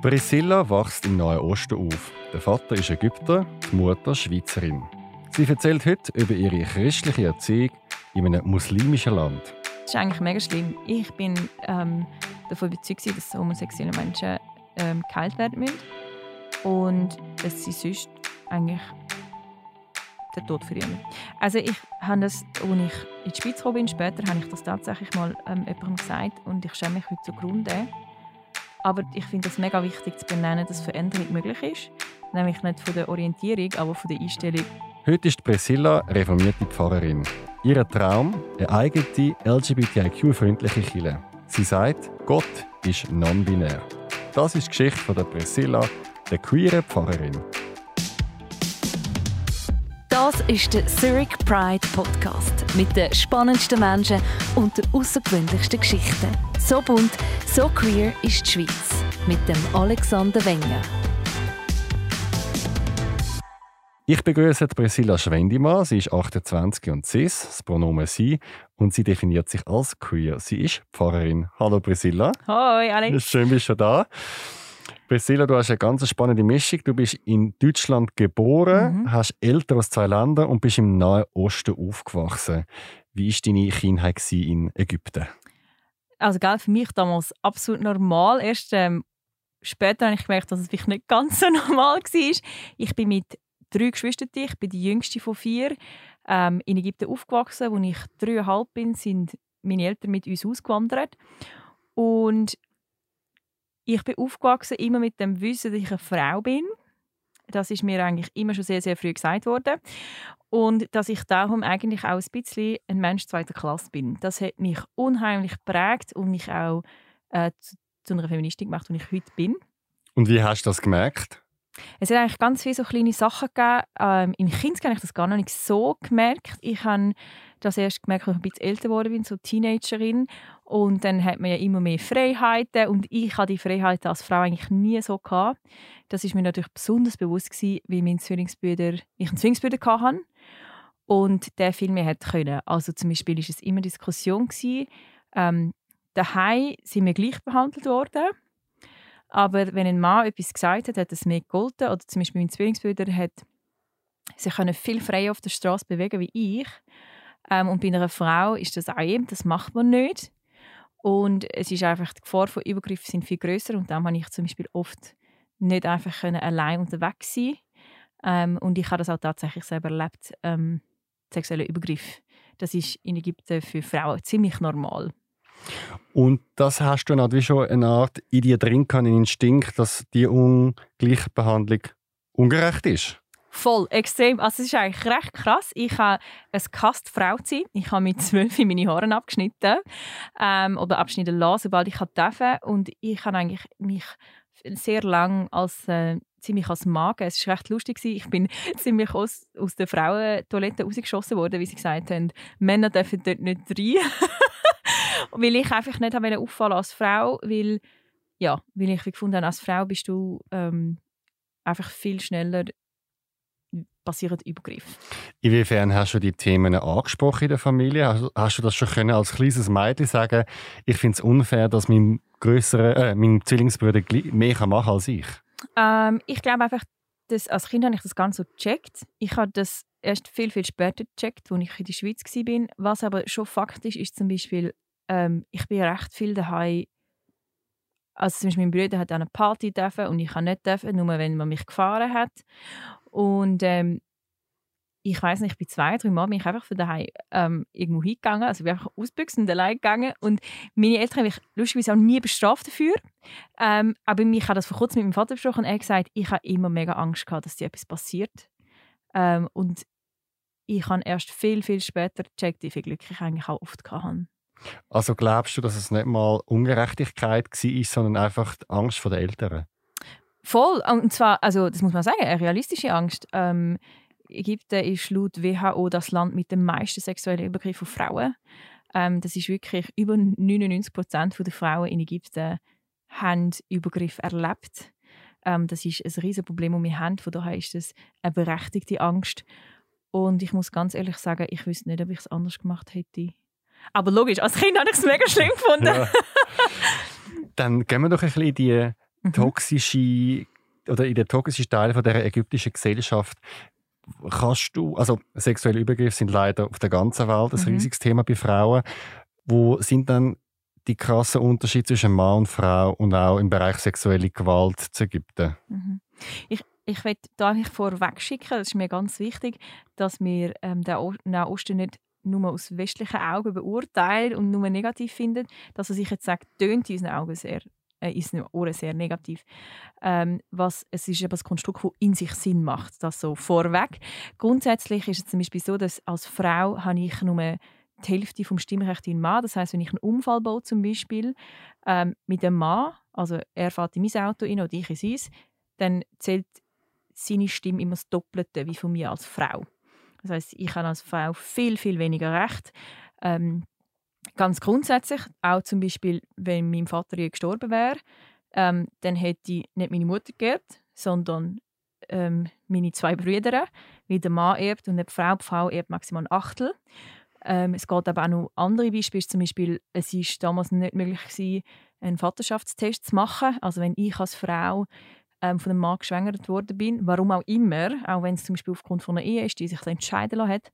Priscilla wächst im Nahen Osten auf. Der Vater ist Ägypter, die Mutter Schweizerin. Sie erzählt heute über ihre christliche Erziehung in einem muslimischen Land. Das ist eigentlich mega schlimm. Ich bin ähm, davon überzeugt, dass homosexuelle Menschen ähm, geheilt werden müssen. Und dass sie sonst eigentlich der Tod verdienen. Also ich habe das, als ich in die Schweiz gekommen bin, später habe ich das tatsächlich mal ähm, jemandem gesagt und ich schäme mich heute zugrunde. Aber ich finde es mega wichtig zu benennen, dass Veränderung möglich ist. Nämlich nicht von der Orientierung, aber von der Einstellung. Heute ist Priscilla reformierte Pfarrerin. Ihr Traum, eine eigene LGBTIQ-freundliche Kirche. Sie sagt, Gott ist non-binär. Das ist die Geschichte von der Priscilla, der queeren Pfarrerin. Das ist der Zurich Pride Podcast mit den spannendsten Menschen und den außergewöhnlichsten Geschichten. So bunt, so queer ist die Schweiz mit dem Alexander Wenger. Ich begrüße Priscilla Schwendimann. Sie ist 28 und cis, das Pronomen sie, und sie definiert sich als queer. Sie ist Pfarrerin. Hallo Priscilla. Hoi Alex. Schön, bist du da. Priscilla, du hast eine ganz spannende Mischung. Du bist in Deutschland geboren, mhm. hast Eltern aus zwei Ländern und bist im Nahen Osten aufgewachsen. Wie war deine Kindheit in Ägypten? Also gell, für mich damals absolut normal. Erst ähm, später habe ich gemerkt, dass es wirklich nicht ganz so normal war. Ich bin mit drei Geschwistern. Ich bin die jüngste von vier. Ähm, in Ägypten aufgewachsen. Als ich dreieinhalb bin, sind meine Eltern mit uns ausgewandert. Und ich bin aufgewachsen immer mit dem Wissen, dass ich eine Frau bin. Das ist mir eigentlich immer schon sehr, sehr früh gesagt worden. Und dass ich darum eigentlich auch ein bisschen ein Mensch zweiter Klasse bin. Das hat mich unheimlich geprägt und mich auch äh, zu, zu einer Feministin gemacht, die ich heute bin. Und wie hast du das gemerkt? Es hat eigentlich ganz viele so kleine Sachen gegeben. Ähm, Im Kind habe ich das gar noch nicht so gemerkt. Ich habe das erst gemerkt, als ich ein bisschen älter geworden bin, so Teenagerin. Und dann hat man ja immer mehr Freiheiten. Und ich hatte die Freiheiten als Frau eigentlich nie so gehabt. Das ist mir natürlich besonders bewusst gewesen, wie mein Zwillingsbrüder, ich einen Zwillingsbrüder hatte. Und der viel mehr hätte können. Also zum Beispiel war es immer Diskussion gewesen. Ähm, daheim sind wir gleich behandelt worden. Aber wenn ein Mann etwas gesagt hat, hat es mehr gegolten. Oder zum Beispiel mein Zwillingsbruder hat sich viel freier auf der Straße bewegen wie ich. Ähm, und bei einer Frau ist das auch eben, das macht man nicht. Und es ist einfach, die Gefahr von Übergriffen sind viel größer und dann habe ich zum Beispiel oft nicht einfach können allein unterwegs sein ähm, Und ich habe das auch tatsächlich selber erlebt, ähm, sexuelle Übergriff. Das ist in Ägypten für Frauen ziemlich normal. Und das hast du dann wie schon eine Art in dir drin, einen Instinkt, dass die Ungleichbehandlung ungerecht ist. Voll, extrem. Also es ist eigentlich recht krass. Ich habe eine Kastfrau sein. Ich habe mit zwölf meine Haare abgeschnitten ähm, oder abschneiden lassen, sobald ich durfte. Und ich habe eigentlich mich sehr lang als äh, ziemlich als Magen. Es war recht lustig. Ich bin ziemlich aus, aus der Frauentoilette rausgeschossen worden, wie sie gesagt haben, Männer dürfen dort nicht rein. weil ich einfach nicht habe auffallen als Frau, weil, ja, weil ich gefunden habe, als Frau bist du ähm, einfach viel schneller passieren Übergriffe. Inwiefern hast du die Themen angesprochen in der Familie? Hast, hast du das schon können als kleines Mädchen sagen, ich finde es unfair, dass mein größere, äh, mein Zwillingsbruder mehr machen kann als ich? Ähm, ich glaube einfach, dass als Kind habe ich das Ganze so gecheckt. Ich habe das erst viel, viel später gecheckt, als ich in der Schweiz war. Was aber schon faktisch ist, zum Beispiel, ähm, ich bin recht viel daheim. Also zum Beispiel mein Bruder hat an eine Party dürfen und ich kann nicht dürfen, nur wenn man mich gefahren hat. Und ähm, ich weiß nicht, ich bin zwei, drei Mal bin ich einfach von daheim ähm, irgendwo hingegangen, also bin einfach ausbüchsen und allein gegangen und meine Eltern haben mich lustigerweise auch nie bestraft dafür. Ähm, aber ich habe das vor kurzem mit meinem Vater besprochen und er hat gesagt, ich habe immer mega Angst gehabt, dass dir etwas passiert. Ähm, und ich habe erst viel, viel später gecheckt, wie viel Glück ich eigentlich auch oft hatte. Also glaubst du, dass es nicht mal Ungerechtigkeit war, sondern einfach die Angst der Eltern? Voll. Und zwar, also das muss man sagen, eine realistische Angst. Ähm, Ägypten ist laut WHO das Land mit dem meisten sexuellen Übergriffen auf Frauen. Ähm, das ist wirklich über 99 Prozent der Frauen in Ägypten haben Übergriff erlebt. Ähm, das ist ein riesiges Problem, das wir haben. Von daher ist das eine berechtigte Angst. Und ich muss ganz ehrlich sagen, ich wüsste nicht, ob ich es anders gemacht hätte. Aber logisch, als Kind habe ich es mega schlimm gefunden. Ja. Dann gehen wir doch ein bisschen in die mhm. toxische oder in den toxischen Teil von der ägyptischen Gesellschaft kannst du, also sexuelle Übergriffe sind leider auf der ganzen Welt ein mhm. riesiges Thema bei Frauen. Wo sind dann die krassen Unterschiede zwischen Mann und Frau und auch im Bereich sexuelle Gewalt zu Ägypten? Mhm. Ich, ich will da nicht vorweg schicken, das ist mir ganz wichtig, dass wir ähm, den Nahosten nicht nur aus westlichen Augen beurteilen und nur negativ finden. Das, was ich jetzt sage, tönt in unseren Augen sehr äh, in unseren Ohren sehr negativ. Ähm, was, es ist aber ein Konstrukt, das in sich Sinn macht, das so vorweg. Grundsätzlich ist es zum Beispiel so, dass als Frau habe ich nur die Hälfte vom Stimmrecht in Mann. Das heißt, wenn ich einen Unfall baue zum Beispiel ähm, mit einem Mann, also er fährt in mein Auto rein oder ich in sein, dann zählt seine Stimme immer das Doppelte wie von mir als Frau. Das heißt, ich habe als Frau viel, viel weniger Recht. Ähm, ganz grundsätzlich, auch zum Beispiel, wenn mein Vater gestorben wäre, ähm, dann hätte ich nicht meine Mutter geerbt, sondern ähm, meine zwei Brüder, wie der Mann erbt und die Frau. Die Frau erbt maximal ein Achtel. Ähm, es geht aber auch noch andere Beispiele. Zum Beispiel, es war damals nicht möglich, gewesen, einen Vaterschaftstest zu machen. Also wenn ich als Frau ähm, von einem Mann geschwängert worden bin, warum auch immer, auch wenn es zum Beispiel aufgrund von einer Ehe ist, die sich entscheiden lassen hat,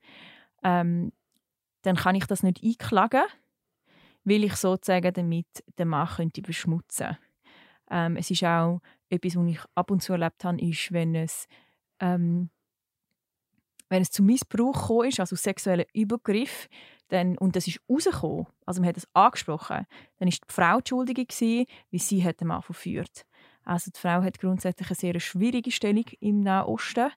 ähm, dann kann ich das nicht einklagen, weil ich sozusagen damit den Mann könnte beschmutzen ähm, Es ist auch etwas, was ich ab und zu erlebt habe, ist, wenn es, ähm, wenn es zu Missbrauch gekommen ist, also sexuellen Übergriff, dann, und das ist rausgekommen, also man hat es angesprochen, dann ist die Frau die Schuldige gewesen, wie sie hat den Mann verführt. Also die Frau hat grundsätzlich eine sehr schwierige Stellung im Nahen Osten.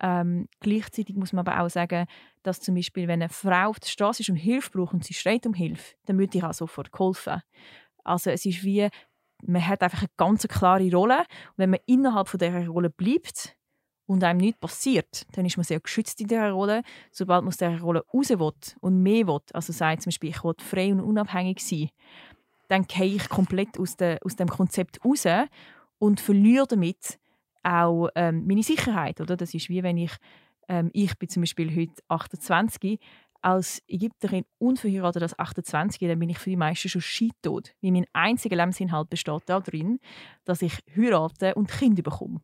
Ähm, gleichzeitig muss man aber auch sagen, dass zum Beispiel, wenn eine Frau auf der Straße ist und Hilfe braucht und sie schreit um Hilfe, dann würde ich auch sofort geholfen. Also es ist wie, man hat einfach eine ganz klare Rolle. Und wenn man innerhalb von dieser Rolle bleibt und einem nichts passiert, dann ist man sehr geschützt in dieser Rolle. Sobald man aus dieser Rolle raus will und mehr will, also sagt zum Beispiel, ich will frei und unabhängig sein, dann gehe ich komplett aus, de, aus dem Konzept raus und verliere damit auch ähm, meine Sicherheit. Oder? Das ist wie wenn ich, ähm, ich bin zum Beispiel heute 28, als Ägypterin unverheiratet als 28, dann bin ich für die meisten schon scheitot. Weil mein einziger Lebensinhalt besteht darin, dass ich heirate und Kinder bekomme.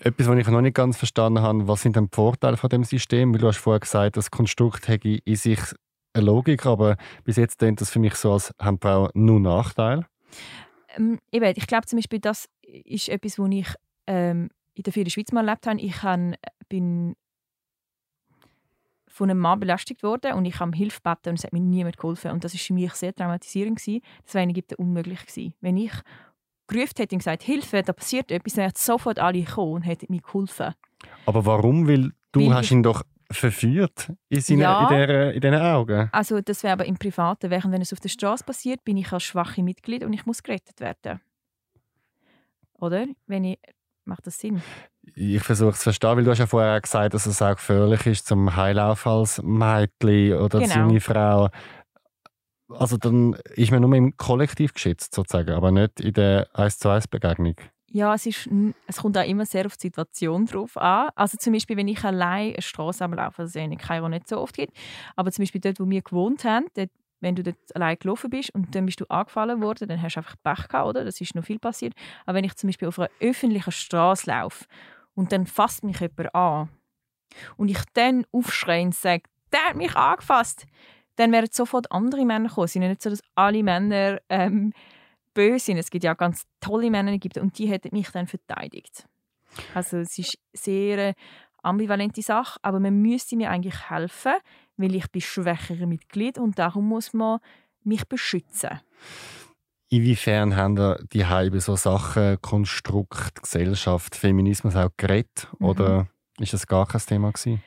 Etwas, was ich noch nicht ganz verstanden habe, was sind denn die Vorteile von dem System? Weil du hast vorher gesagt, das Konstrukt hätte in sich eine Logik, aber bis jetzt klingt das für mich so, als haben Frauen nur Nachteile. Ähm, ich glaube zum Beispiel, das ist etwas, was ich ähm, in der Vier Schweiz mal erlebt habe. Ich han, bin von einem Mann belästigt worden und ich habe Hilfe gebeten und es hat mir niemand geholfen. Und das war für mich sehr traumatisierend. Gewesen. Das in Ägypten unmöglich gewesen. Wenn ich gerufen hätte und gesagt, Hilfe, da passiert etwas, dann hätten sofort alle gekommen und hätten mir geholfen. Aber warum? Weil du Weil hast ihn doch verführt in, seine, ja, in, der, in diesen Augen. Also das wäre aber im Privaten. Während wenn es auf der Straße passiert, bin ich als schwache Mitglied und ich muss gerettet werden. Oder? Wenn ich, macht das Sinn? Ich versuche es zu verstehen, weil du hast ja vorher gesagt, dass es auch gefährlich ist zum Heilaufen als Mädchen oder genau. junge Frau. Also dann ist man nur im Kollektiv geschützt sozusagen, aber nicht in der 1 zu 1 Begegnung. Ja, es, ist, es kommt auch immer sehr auf die Situation drauf an. Also zum Beispiel, wenn ich allein eine Straße laufe, was es in Kairo nicht so oft gibt, aber zum Beispiel dort, wo wir gewohnt haben, dort wenn du dort allein gelaufen bist und dann bist du angefallen worden, dann hast du einfach Pech gehabt, oder? Das ist noch viel passiert. Aber wenn ich zum Beispiel auf einer öffentlichen Straße laufe und dann fasst mich jemand an und ich dann aufschreie und sage, der hat mich angefasst, dann werden sofort andere Männer kommen. Es ist nicht so, dass alle Männer ähm, böse sind. Es gibt ja auch ganz tolle Männer in Ägypten und die hätten mich dann verteidigt. Also es ist eine sehr ambivalente Sache, aber man müsste mir eigentlich helfen, weil ich bin schwächere Mitglied und darum muss man mich beschützen. Inwiefern haben da die über so Sachen, Konstrukt, Gesellschaft, Feminismus auch geredet? Mhm. Oder ist das gar kein Thema gewesen?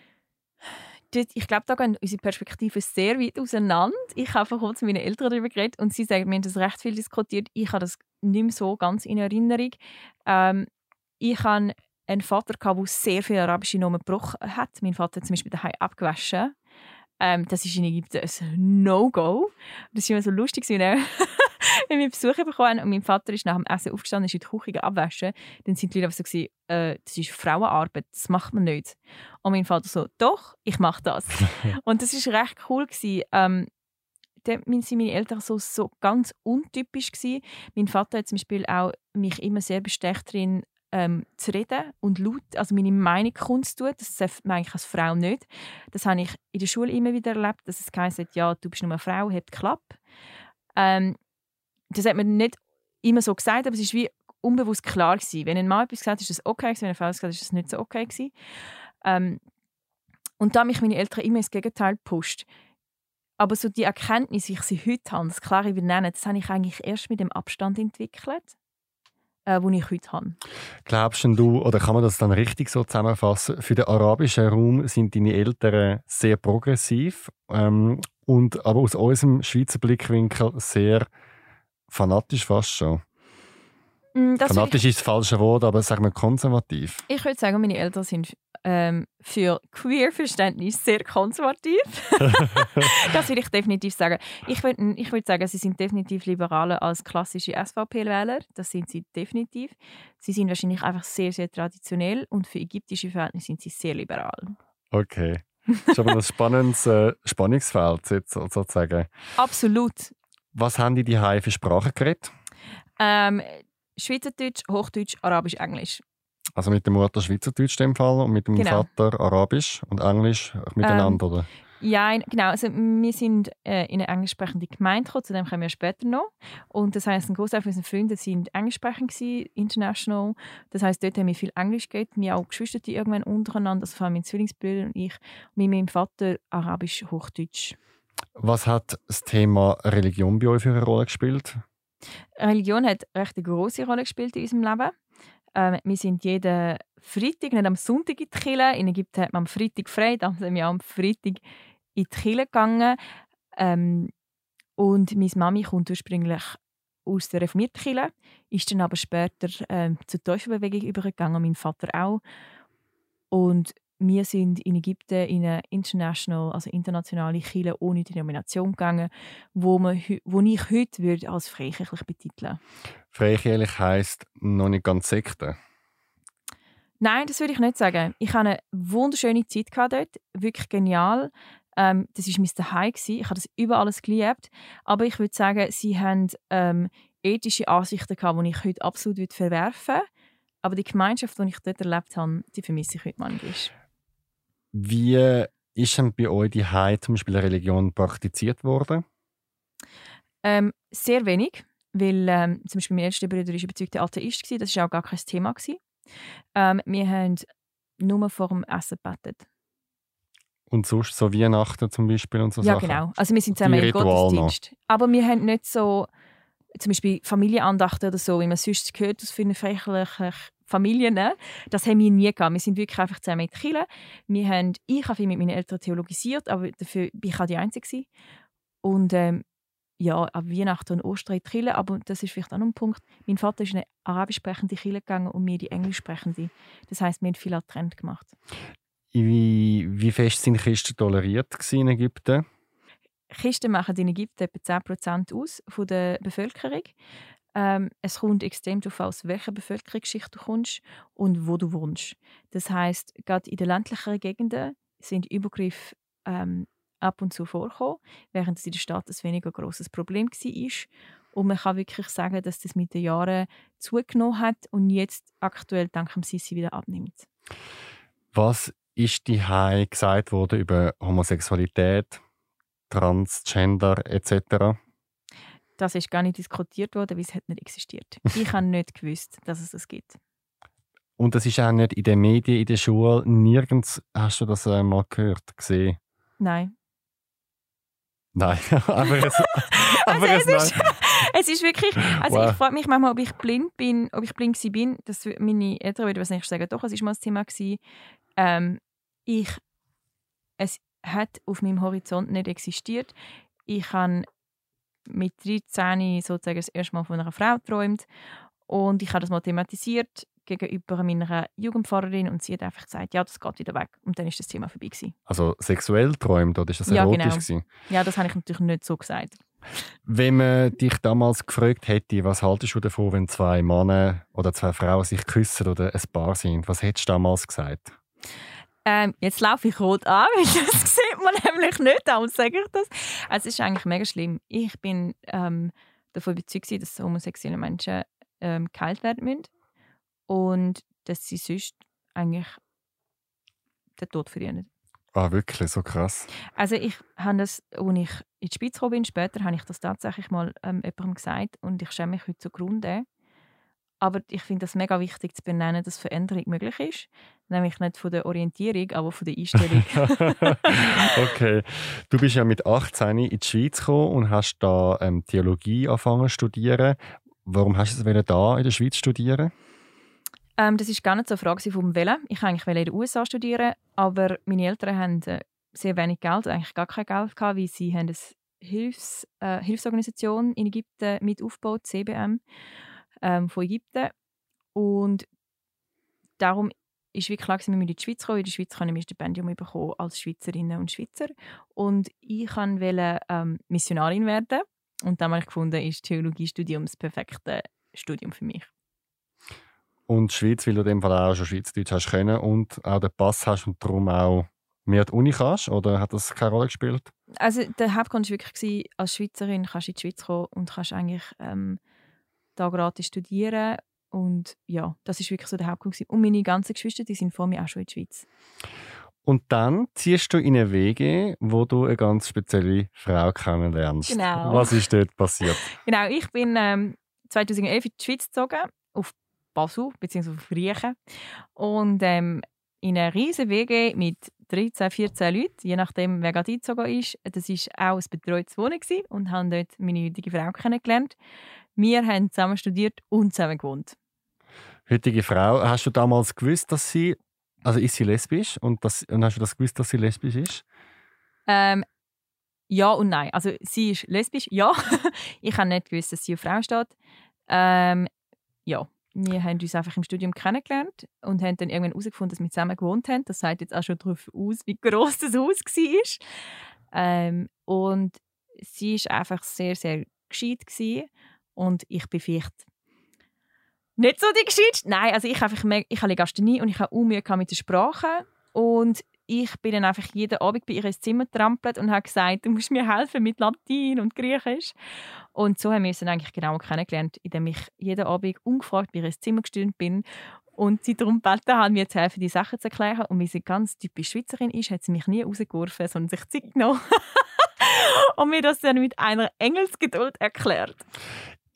Ich glaube, da gehen unsere Perspektiven sehr weit auseinander. Ich habe vor kurzem mit meinen Eltern darüber geredet und sie sagen, wir haben das recht viel diskutiert. Ich habe das nicht mehr so ganz in Erinnerung. Ähm, ich habe einen Vater, der sehr viele arabische Nomen gebrochen hat. Mein Vater hat zum Beispiel daheim abgewaschen. Ähm, das ist in Ägypten ein No-Go. Das war immer so lustig, wenn wir Besucher bekommen und mein Vater ist nach dem Essen aufgestanden, ist in die Küche abwaschen. Dann sind die Leute so, gewesen, äh, das ist Frauenarbeit, das macht man nicht. Und mein Vater so, doch, ich mache das. und das war recht cool. Gewesen. Ähm, dort sind meine Eltern so, so ganz untypisch gewesen. Mein Vater hat zum Beispiel auch mich immer sehr bestärkt darin, ähm, zu reden und laut, also meine Meinung kundzutun. Das darf man eigentlich als Frau nicht. Das habe ich in der Schule immer wieder erlebt, dass es heisst, ja, du bist nur eine Frau, habt Klapp. Ähm, das hat man nicht immer so gesagt, aber es ist wie unbewusst klar gewesen. Wenn ein Mann etwas gesagt hat, ist das okay gewesen, wenn eine Frau es gesagt hat, ist das nicht so okay gewesen. Ähm, und da mich meine Eltern immer ins Gegenteil gepusht. Aber so die Erkenntnis, wie ich sie heute habe, das klare Benennen, das habe ich eigentlich erst mit dem Abstand entwickelt, äh, den ich heute habe. Glaubst du, oder kann man das dann richtig so zusammenfassen, für den arabischen Raum sind deine Eltern sehr progressiv, ähm, und, aber aus unserem Schweizer Blickwinkel sehr fanatisch fast schon? Mm, das Fanatisch ich, ist das falsche Wort, aber sagen wir konservativ. ich würde sagen, meine Eltern sind ähm, für Queer-Verständnis sehr konservativ. das würde ich definitiv sagen. Ich würde ich würd sagen, sie sind definitiv liberaler als klassische SVP-Wähler. Das sind sie definitiv. Sie sind wahrscheinlich einfach sehr, sehr traditionell und für ägyptische Verhältnisse sind sie sehr liberal. Okay. Das ist aber ein spannendes äh, Spannungsfeld jetzt, sozusagen. Absolut. Was haben die die für Sprachen geredet? Ähm, Schweizerdeutsch, Hochdeutsch, Arabisch, Englisch. Also mit der Mutter Schweizerdeutsch in dem Fall und mit dem Genau. Vater Arabisch und Englisch miteinander, oder? Ja, genau. Also wir sind äh, in eine englischsprechende Gemeinde gekommen, zu dem kommen wir später noch. Und das heisst, ein Großteil von unseren Freunden sind englischsprechend gewesen, international. Das heisst, dort haben wir viel Englisch geredet. Wir auch Geschwister die irgendwann untereinander, also vor allem mein Zwillingsbruder und ich. Mit meinem Vater Arabisch, Hochdeutsch. Was hat das Thema Religion bei euch für eine Rolle gespielt? Religion hat recht eine große Rolle gespielt in unserem Leben. Ähm, wir sind jeden Freitag, nicht am Sonntag in die Kirche. In Ägypten hat man am Freitag frei, da sind wir am Freitag in die Kirche gegangen. Ähm, und meine Mami kommt ursprünglich aus der reformierten Kirche, ist dann aber später ähm, zur Täuferbewegung übergegangen, mein Vater auch. Und wir sind in Ägypten in eine international, also internationale Kirche ohne Denomination gegangen, wo, man, wo ich heute würde als freikirchlich betiteln Freikirchlich heisst noch nicht ganz Sekte. Nein, das würde ich nicht sagen. Ich hatte eine wunderschöne Zeit dort, wirklich genial. Ähm, das war mein Zuhause. Ich habe das über alles geliebt. Aber ich würde sagen, sie haben ähm, ethische Ansichten gehabt, die ich heute absolut würde verwerfen würde. Aber die Gemeinschaft, die ich dort erlebt habe, die vermisse ich heute manchmal. Wie ist denn bei euch die zum Beispiel Religion praktiziert worden? Ähm, sehr wenig, weil ähm, zum Beispiel mein ältester Bruder war überzeugter Atheist. gewesen. Das war auch gar kein Thema. gewesen. Ähm, wir haben nur vor dem Essen gebetet. Und sonst so Weihnachten zum Beispiel und so Ja, Sachen? genau. Also wir sind zusammen Die im Rituale Gottesdienst. Aber wir haben nicht so, zum Beispiel Familienandachten oder so, wie man sonst gehört aus vielen freikirchlichen Familien. ne? Das haben wir nie gehabt. Wir sind wirklich einfach zusammen in die. Wir haben, ich habe viel mit meinen Eltern theologisiert, aber dafür bin ich auch die Einzige. Und ähm, ja, ab Weihnachten und Ostern in die. Aber das ist vielleicht auch noch ein Punkt. Mein Vater ist in eine arabisch sprechende Kirche gegangen und mir die englisch sprechende. Das heisst, wir haben viel Trend gemacht. Wie, wie fest sind Christen toleriert in Ägypten? Christen machen in Ägypten etwa 10% aus von der Bevölkerung. Ähm, es kommt extrem darauf aus welcher Bevölkerungsschicht du kommst und wo du wohnst. Das heißt, gerade in den ländlicheren Gegenden sind Übergriffe ähm, ab und zu vorgekommen, während es in der Stadt ein weniger großes Problem war. Und man kann wirklich sagen, dass das mit den Jahren zugenommen hat und jetzt aktuell dank dem Sisi wieder abnimmt. Was ist die gesagt worden über Homosexualität, Transgender etc.? Das ist gar nicht diskutiert worden, weil es hat nicht existiert. Ich habe nicht gewusst, dass es das gibt. Und das ist auch nicht in den Medien, in der Schule, nirgends hast du das äh, mal gehört, gesehen? Nein. Nein, aber es, aber Also es, es, ist, es ist wirklich. Also Wow. ich frage mich manchmal, ob ich blind bin, ob ich blind bin. Das, meine Eltern würden wahrscheinlich sagen, doch, es ist mal ein Thema gewesen. Ähm, ich, es hat auf meinem Horizont nicht existiert. Ich habe mit 13 sozusagen das erste Mal von einer Frau geträumt und ich habe das mal thematisiert gegenüber meiner Jugendpfarrerin und sie hat einfach gesagt, ja, das geht wieder weg. Und dann ist das Thema vorbei gewesen. also sexuell träumt oder ist das Ja, erotisch genau. gewesen? Ja, das habe ich natürlich nicht so gesagt. Wenn man dich damals gefragt hätte, was haltest du davon, wenn zwei Männer oder zwei Frauen sich küssen oder ein Paar sind, was hättest du damals gesagt? Ähm, jetzt laufe ich rot an, weil das sieht man nämlich nicht, darum sage ich das. Also, es ist eigentlich mega schlimm. Ich bin ähm, davon überzeugt, dass homosexuelle Menschen ähm, geheilt werden müssen und dass sie sonst eigentlich den Tod verdienen. Ah, wirklich, so krass. Also ich habe das, als ich in die Schweiz gekommen bin, später habe ich das tatsächlich mal ähm, jemandem gesagt und ich schäme mich heute zugrunde. Aber ich finde es mega wichtig zu benennen, dass Veränderung möglich ist. Nämlich nicht von der Orientierung, aber von der Einstellung. okay. Du bist ja mit 18 in die Schweiz gekommen und hast da ähm, Theologie angefangen zu studieren. Warum hast du es da in der Schweiz studieren? Ähm, das ist gar nicht so eine Frage vom Wählen. Ich wollte eigentlich in den USA studieren, aber meine Eltern haben äh, sehr wenig Geld, eigentlich gar kein Geld gehabt, weil sie haben eine Hilfs, äh, Hilfsorganisation in Ägypten mit aufgebaut, CBM, ähm, von Ägypten. Und darum ist wirklich klar, dass wir in die Schweiz kommen. In der Schweiz kann ich ein Stipendium bekommen als Schweizerinnen und Schweizer. Und ich wollte ähm, Missionarin werden. Und dann habe ich gefunden, ist Theologiestudium das perfekte Studium für mich. Und die Schweiz, weil du in dem Fall auch schon Schweizerdeutsch hast können und auch den Pass hast und darum auch mehr die Uni kannst? Oder hat das keine Rolle gespielt? Also der Hauptgrund war wirklich, als Schweizerin kannst du in die Schweiz kommen und kannst eigentlich ähm, da gratis studieren. Und ja, das ist wirklich so der Hauptgrund. Und meine ganzen Geschwister, die sind vor mir auch schon in der Schweiz. Und dann ziehst du in eine Wege, wo du eine ganz spezielle Frau kennenlernst. Genau. Was ist dort passiert? genau, ich bin ähm, 2011 in die Schweiz gezogen, auf Basel bzw. auf Riechen. Und ähm, in einer riesen WG mit 13, 14 Leuten, je nachdem, wer gerade eingezogen ist. Das war auch ein betreutes Wohnen und haben dort meine heutige Frau kennengelernt. Wir haben zusammen studiert und zusammen gewohnt. Heutige Frau, hast du damals gewusst, dass sie, also ist sie lesbisch und, das, und hast du das gewusst, dass sie lesbisch ist? Ähm, ja und nein. Also sie ist lesbisch, ja. ich habe nicht gewusst, dass sie auf Frau steht. Ähm, ja, wir haben uns einfach im Studium kennengelernt und haben dann irgendwann herausgefunden, dass wir zusammen gewohnt haben. Das sagt jetzt auch schon darauf aus, wie groß das Haus war. Ähm, und sie war einfach sehr, sehr gescheit gewesen. Und ich bin vielleicht nicht so die gescheit. Nein, also ich, einfach, ich habe Legasthenie und ich habe auch Mühe mit der Sprache und ich bin dann einfach jeden Abend bei ihr ins Zimmer getrampelt und habe gesagt, du musst mir helfen mit Latein und Griechisch. Und so haben wir uns dann eigentlich genau kennengelernt, indem ich jeden Abend ungefragt bei ihr ins Zimmer gestürmt bin und sie darum gebeten haben, mir zu helfen, die Sachen zu erklären. Und weil sie ganz typisch Schweizerin ist, hat sie mich nie rausgeworfen, sondern sich Zeit genommen und mir das dann mit einer Engelsgeduld erklärt.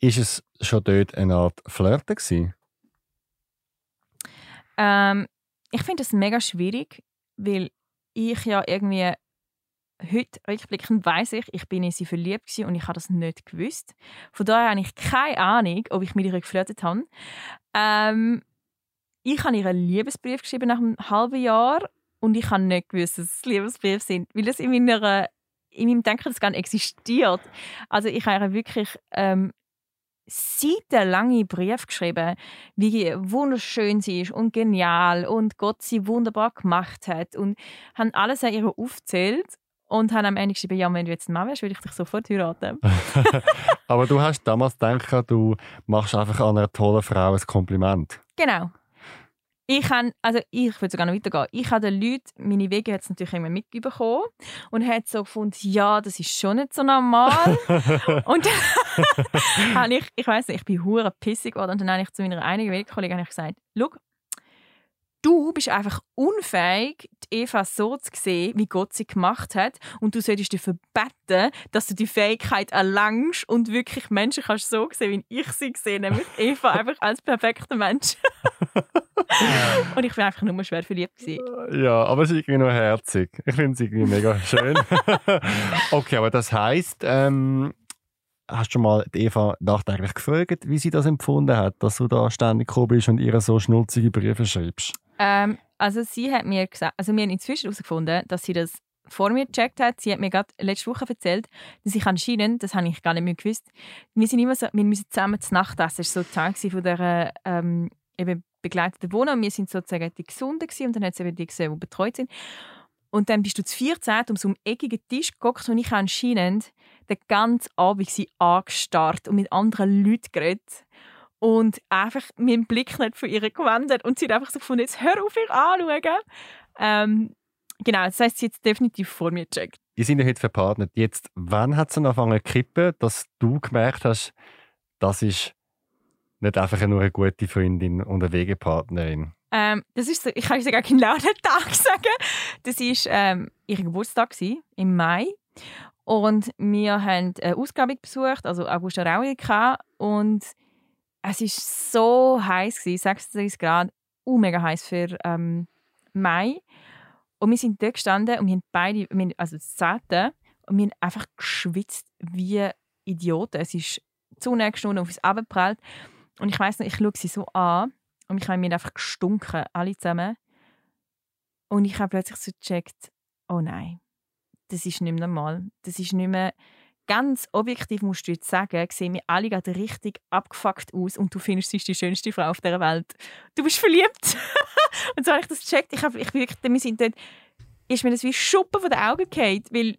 Ist es schon dort eine Art Flirten Ähm, ich finde es mega schwierig, weil ich ja irgendwie heute rückblickend weiß ich, ich bin in sie verliebt gewesen und ich habe das nicht gewusst. Von daher habe ich keine Ahnung, ob ich mit ihr geflirtet habe. Ähm, ich habe ihr einen Liebesbrief geschrieben nach einem halben Jahr und ich habe nicht gewusst, dass es Liebesbriefe sind, weil es in meiner in meinem Denken das gar nicht existiert. Also ich habe ihr wirklich ähm, seitenlange Brief geschrieben, wie wunderschön sie ist und genial und Gott sie wunderbar gemacht hat und haben alles an ihr aufgezählt und haben am Ende geschrieben, ja, wenn du jetzt ein Mann wärst, würde ich dich sofort heiraten. Aber du hast damals gedacht, du machst einfach einer tollen Frau ein Kompliment. Genau. Ich, habe, also ich würde sogar noch weitergehen. Ich habe den Leuten, meine Wege es natürlich immer mitbekommen und hat so gefunden, ja, das ist schon nicht so normal. und dann habe ich, ich weiß nicht, ich bin hure pissig geworden und dann habe ich zu meiner einigen Wegekollegin gesagt, schau, du bist einfach unfähig, die Eva so zu sehen, wie Gott sie gemacht hat. Und du solltest dafür beten, dass du die Fähigkeit erlangst und wirklich Menschen kannst so sehen, wie ich sie sehe, nämlich Eva einfach als perfekter Mensch. und ich war einfach nur schwer verliebt. Gewesen. Ja, aber es ist irgendwie noch herzig. Ich finde es irgendwie mega schön. okay, aber das heisst, ähm, hast du mal Eva nachträglich gefragt, wie sie das empfunden hat, dass du da ständig gekommen bist und ihr so schnulzige Briefe schreibst? Ähm, also sie hat mir gesagt, also wir haben inzwischen herausgefunden, dass sie das vor mir gecheckt hat. Sie hat mir gerade letzte Woche erzählt, dass ich anscheinend, das habe ich gar nicht mehr gewusst, wir sind immer so, wir müssen zusammen zu Nacht essen. Das war so Teil von der ähm, eben begleiteten Wohnung. Wir sind sozusagen die Gesunden und dann hat sie eben die gesehen, die betreut sind. Und dann bist du zu 14 um so einen eckigen Tisch geguckt und ich habe anscheinend den ganzen Abend sie angestarrt und mit anderen Leuten geredet und einfach meinen Blick nicht von ihr gewendet und sie hat einfach so gefunden, jetzt hör auf, ihr anzuschauen. Ähm, genau, das heisst, sie hat es definitiv vor mir gecheckt. Ihr seid ja heute verpartnert. Jetzt, wann hat es angefangen zu kippen, dass du gemerkt hast, das ist nicht einfach nur eine gute Freundin und eine Wegepartnerin? Ähm, das ist ich kann sogar genau den Tag sagen. Das war ähm, ihr Geburtstag gewesen, im Mai. Und wir haben eine Ausgrabung besucht, also Augusta Raui und es war so heiß, 36 Grad, uh, mega heiß für ähm, Mai. Und wir sind dort gestanden und wir haben beide, also das Zehnte, und wir haben einfach geschwitzt wie Idioten. Es ist zu näher und auf uns abgeprallt. Und ich weiss noch, ich schaue sie so an und ich habe mir einfach gestunken, alle zusammen. Und ich habe plötzlich so gecheckt, oh nein, das ist nicht mehr normal. Das ist nicht mehr ganz objektiv musst du jetzt sagen, sehen wir alle gerade richtig abgefuckt aus und du findest, sie ist die schönste Frau auf der Welt. Du bist verliebt. und so habe ich das gecheckt. Ich habe, ich wirklich, wir sind dort, ist mir das wie Schuppen von den Augen gefallen, weil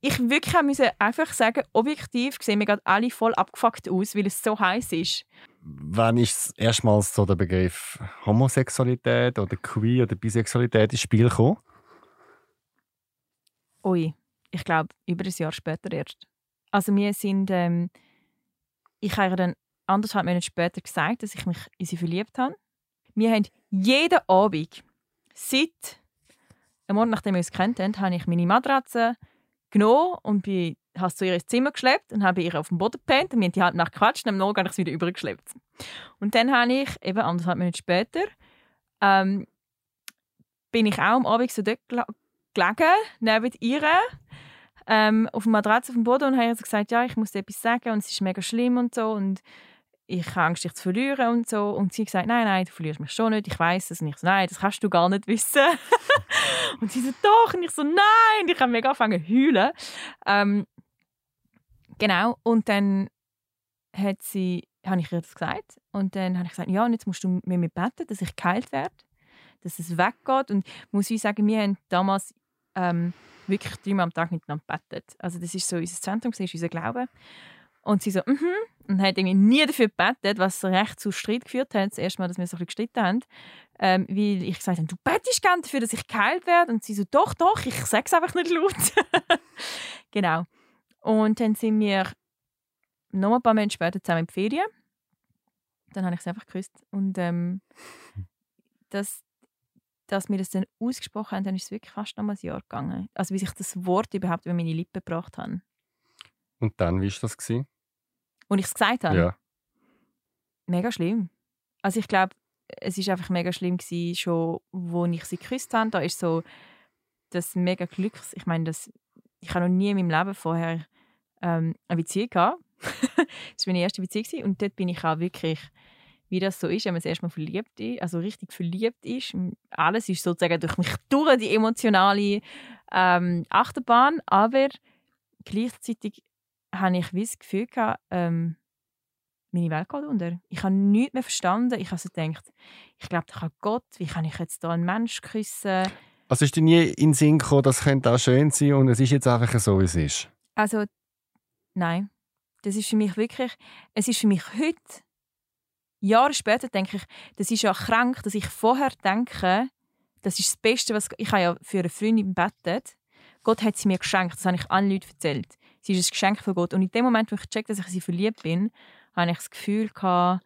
ich wirklich musste einfach sagen, objektiv sehen wir gerade alle voll abgefuckt aus, weil es so heiß ist. Wann ist erstmals so der Begriff Homosexualität oder Queer oder Bisexualität ins Spiel gekommen? Ui, ich glaube, über ein Jahr später erst. Also wir sind, ähm, ich habe dann anderthalb Monate später gesagt, dass ich mich in sie verliebt habe. Wir haben jeden Abend, seit einem Monat nachdem wir uns kennt haben, habe ich meine Matratze genommen und bin, habe sie zu ihr ins Zimmer geschleppt und habe ihr auf dem Boden gepennt und wir haben die halbe Nacht und am Morgen habe ich sie wieder übergeschleppt. Und dann habe ich, eben anderthalb Monate später, ähm, bin ich auch am Abend so dort gelegen, neben ihr, ähm, auf der Matratze auf dem Boden und habe also gesagt, ja, ich muss dir etwas sagen und es ist mega schlimm und so und ich habe Angst, dich zu verlieren und so. Und sie hat gesagt, nein, nein, du verlierst mich schon nicht, ich weiß es. Und ich so, nein, das kannst du gar nicht wissen. und sie so, doch. Und ich so, nein. ich habe mega angefangen zu heulen. Ähm, genau. Und dann hat sie, habe ich ihr das gesagt. Und dann habe ich gesagt, ja, und jetzt musst du mit mir beten, dass ich geheilt werde, dass es weggeht. Und muss ich sagen, wir haben damals ähm, wirklich dreimal am Tag miteinander gebetet. Also das ist so unser Zentrum, das ist unser Glaube. Und sie so, mhm. Mm und hat irgendwie nie dafür gebetet, was recht zu Streit geführt hat. Das erste Mal, dass wir so ein bisschen gestritten haben. Ähm, weil ich gesagt habe, du bettest gerne dafür, dass ich geheilt werde. Und sie so, doch, doch, ich sage es einfach nicht laut. genau. Und dann sind wir noch ein paar Monate später zusammen in die Ferien. Dann habe ich sie einfach geküsst. Und ähm, das, dass wir das dann ausgesprochen haben, dann ist es wirklich fast noch ein Jahr gegangen. Also wie sich das Wort überhaupt über meine Lippen gebracht hat. Und dann, wie war das? Gewesen? Und ich es gesagt habe? Ja. Mega schlimm. Also ich glaube, es ist einfach mega schlimm gewesen, schon, wo ich sie geküsst habe. Da ist so das mega Glück. Ich meine, das, ich habe noch nie in meinem Leben vorher ähm, eine Beziehung gehabt. das war meine erste Beziehung und dort bin ich auch wirklich wie das so ist, wenn man das erstmal verliebt ist, also richtig verliebt ist. Alles ist sozusagen durch mich durch die emotionale ähm, Achterbahn, aber gleichzeitig habe ich das Gefühl gehabt, ähm, meine Welt geht unter. Ich habe nichts mehr verstanden. Ich habe also gedacht, ich glaube doch an Gott. Wie kann ich jetzt da einen Menschen küssen? Also ist dir nie in den Sinn gekommen, das könnte auch schön sein und es ist jetzt einfach so, wie es ist? Also, nein. Das ist für mich wirklich, es ist für mich heute Jahre später denke ich, das ist ja krank, dass ich vorher denke, das ist das Beste, was ich habe ja für eine Freundin bettet. Gott hat sie mir geschenkt, das habe ich allen Leuten erzählt. Sie ist ein Geschenk von Gott. Und in dem Moment, wo ich checke, dass ich sie verliebt bin, habe ich das Gefühl gehabt,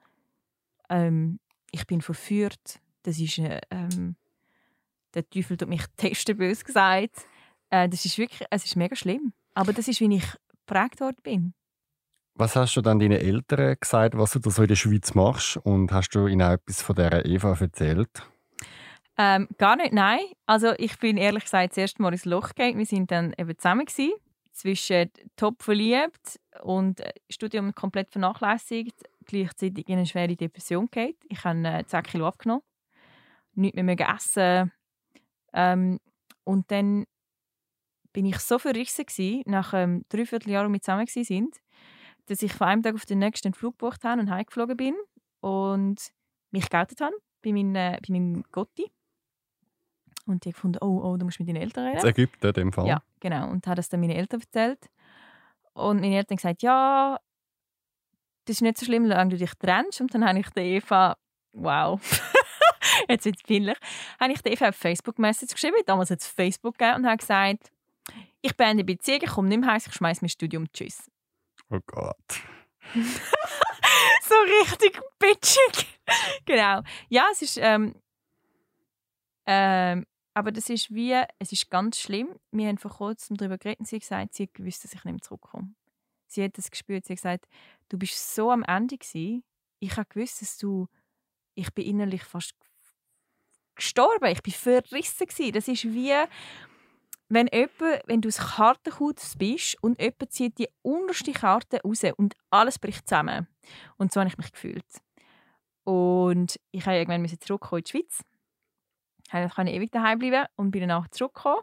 ähm, ich bin verführt. Das ist äh, ähm, der Teufel tut mich testen, bös gesagt. Äh, das ist wirklich, es ist mega schlimm. Aber das ist, wie ich geprägt worden bin. Was hast du dann deinen Eltern gesagt, was du da so in der Schweiz machst? Und hast du ihnen auch etwas von dieser Eva erzählt? Ähm, gar nicht, nein. Also ich bin ehrlich gesagt das erste Mal ins Loch gegangen. Wir sind dann eben zusammen gewesen, zwischen top verliebt und äh, Studium komplett vernachlässigt, gleichzeitig in eine schwere Depression geht. Ich habe äh, 10 Kilo abgenommen, nichts mehr essen. Ähm, und dann bin ich so verrissen gewesen, nach ähm, dreiviertel Jahr, wo wir zusammen waren, dass ich von einem Tag auf den nächsten Flug gebucht habe und heimgeflogen bin und mich geoutet habe bei, meinen, bei meinem Gotti. Und die gefunden, oh, oh, du musst mit deinen Eltern reden. In Ägypten, in dem Fall. Ja, genau. Und habe das dann meinen Eltern erzählt. Und meine Eltern gesagt, ja, das ist nicht so schlimm, solange du dich trennst. Und dann habe ich der Eva, wow, jetzt wird es peinlich, habe ich Eva auf Facebook-Message geschrieben, damals hat es Facebook gegeben und habe gesagt, ich beende die Beziehung, ich komme nicht mehr heim, ich schmeiße mein Studium, tschüss. Oh Gott. so richtig bitchig. genau. Ja, es ist, ähm, ähm, aber das ist wie, es ist ganz schlimm. Wir haben vor kurzem darüber geredet und sie hat gesagt, sie hat gewusst, dass ich nicht mehr zurückkomme. Sie hat das gespürt. Sie hat gesagt, du bist so am Ende gewesen. Ich habe gewusst, dass du, ich bin innerlich fast gestorben. Ich bin verrissen gewesen. Das ist wie, wenn jemand, wenn du aus Kartenhaus bist und jemand zieht die unterste Karte raus und alles bricht zusammen. Und so habe ich mich gefühlt. Und ich habe irgendwann zurückkommen in die Schweiz ich konnte ewig daheim bleiben und bin dann auch zurückgekommen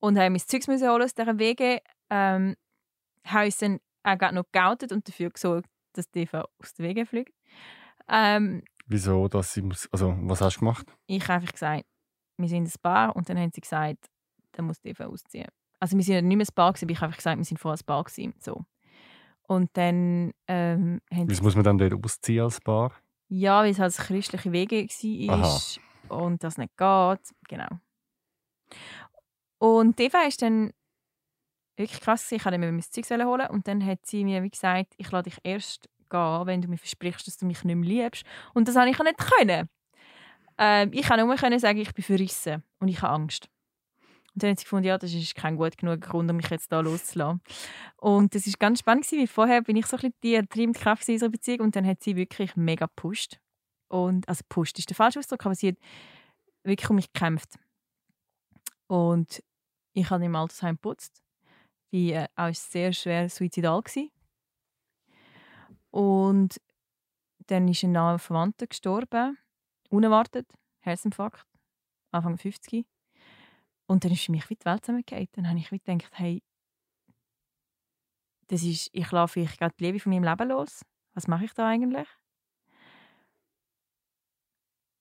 und habe mein holen aus dieser Wege. Ähm, habe uns dann auch noch geoutet und dafür gesorgt, dass die aus den Wege fliegt. Ähm, Wieso, dass sie muss, also was hast du gemacht? Ich habe einfach gesagt, wir sind ein Paar und dann haben sie gesagt, dann muss die ausziehen. Also wir sind nicht mehr ein Paar gewesen, aber ich habe einfach gesagt, wir sind vorher ein Paar gewesen, so. Und dann ähm, Wieso muss man dann dort ausziehen als Paar? Ja, weil es halt christliche Wege war und das nicht geht. Genau. Und Eva ist dann wirklich krass. Ich wollte mir mein Zeug holen und dann hat sie mir wie gesagt, ich lade dich erst gehen, wenn du mir versprichst, dass du mich nicht mehr liebst. Und das habe ich nicht können. Ähm, ich konnte nur können sagen, ich bin verrissen und ich habe Angst. Und dann hat sie gefunden, ja, das ist kein gut genug Grund, um mich jetzt da loszulassen. Und das war ganz spannend, weil vorher bin ich so ein bisschen die treibende Kraft in unserer Beziehung und dann hat sie wirklich mega gepusht. Und, also pusht ist der falsche Ausdruck, aber sie hat wirklich um mich gekämpft. Und ich habe im Altersheim geputzt. Ich war äh, auch sehr schwer suizidal. Gewesen. Und dann ist ein naher Verwandter gestorben, unerwartet, Herzinfarkt, Anfang 50. Und dann ist für mich wie die Welt zusammengegangen. Dann habe ich gedacht, hey, das ist, ich laufe ich gerade die Liebe von meinem Leben los. Was mache ich da eigentlich?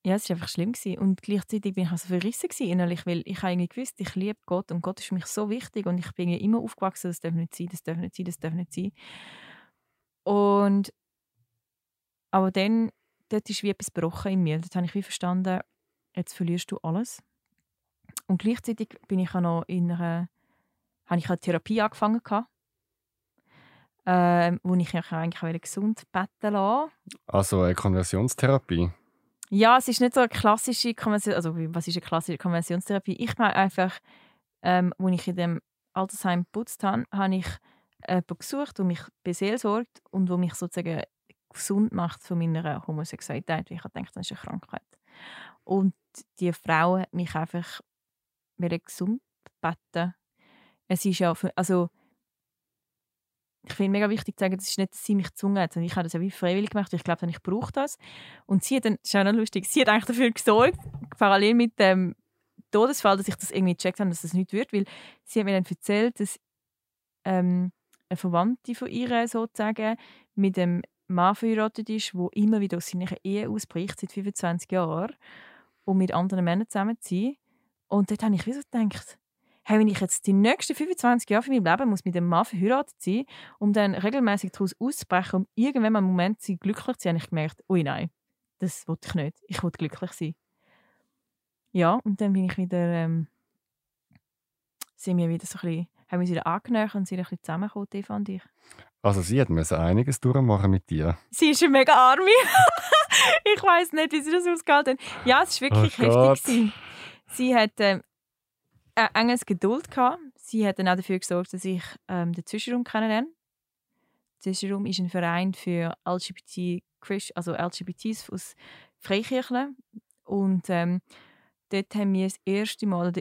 Ja, es war einfach schlimm. Gewesen. Und gleichzeitig war ich also verrissen innerlich, weil ich irgendwie gewusst, ich liebe Gott und Gott ist für mich so wichtig und ich bin immer aufgewachsen, das darf nicht sein, das darf nicht sein, das darf nicht sein. Und aber dann, dort ist wie etwas gebrochen in mir. Dort habe ich wie verstanden, jetzt verlierst du alles. Und gleichzeitig bin ich auch noch in einer, habe ich eine Therapie angefangen gehabt, äh, wo ich eigentlich gesund beten lassen. Also eine Konversionstherapie? Ja, es ist nicht so eine klassische Konversion, also was ist eine klassische Konversionstherapie? Ich meine einfach, ähm, als ich in dem Altersheim geputzt habe, habe ich jemanden gesucht, der mich beseelsorgt und der mich sozusagen gesund macht von meiner Homosexualität, weil ich dachte, das ist eine Krankheit. Und die Frau hat mich einfach gesund beten. Es ist ja, also ich finde mega wichtig zu sagen, das ist nicht, dass sie mich gezwungen hat, ich habe das ja wie freiwillig gemacht, ich glaube, ich brauche das. Und sie hat dann, das lustig, sie hat eigentlich dafür gesorgt, parallel mit dem Todesfall, dass ich das irgendwie gecheckt habe, dass das nicht wird, weil sie hat mir dann erzählt, dass ähm, eine Verwandte von ihr sozusagen mit dem Mann verheiratet ist, der immer wieder aus seiner Ehe ausbricht, seit 25 Jahren, und mit anderen Männern zusammenzieht. Und dort habe ich wieder gedacht, hey, wenn ich jetzt die nächsten 25 Jahre von meinem Leben muss mit dem Mann verheiratet sein, um dann regelmäßig daraus auszubrechen, um irgendwann mal einen Moment zu glücklich zu sein, habe ich gemerkt, ui nein, das wollte ich nicht. Ich wollte glücklich sein. Ja, und dann bin ich wieder, ähm, sind wir wieder so ein bisschen, haben wir uns wieder angenähert und sind ein bisschen zusammengekommen, Eva und ich. Also sie hat müssen einiges durchmachen mit dir. Sie ist eine mega Arme. ich weiß nicht, wie sie das ausgehalten hat. Ja, es war wirklich oh heftig. Sie hat ähm, äh, enges Geduld gehabt. Sie hat dann auch dafür gesorgt, dass ich ähm, den Zwischenraum kennenlerne. Der Zwischenraum ist ein Verein für LGBT also LGBTs aus Freikirchen. Und ähm, dort haben wir das erste Mal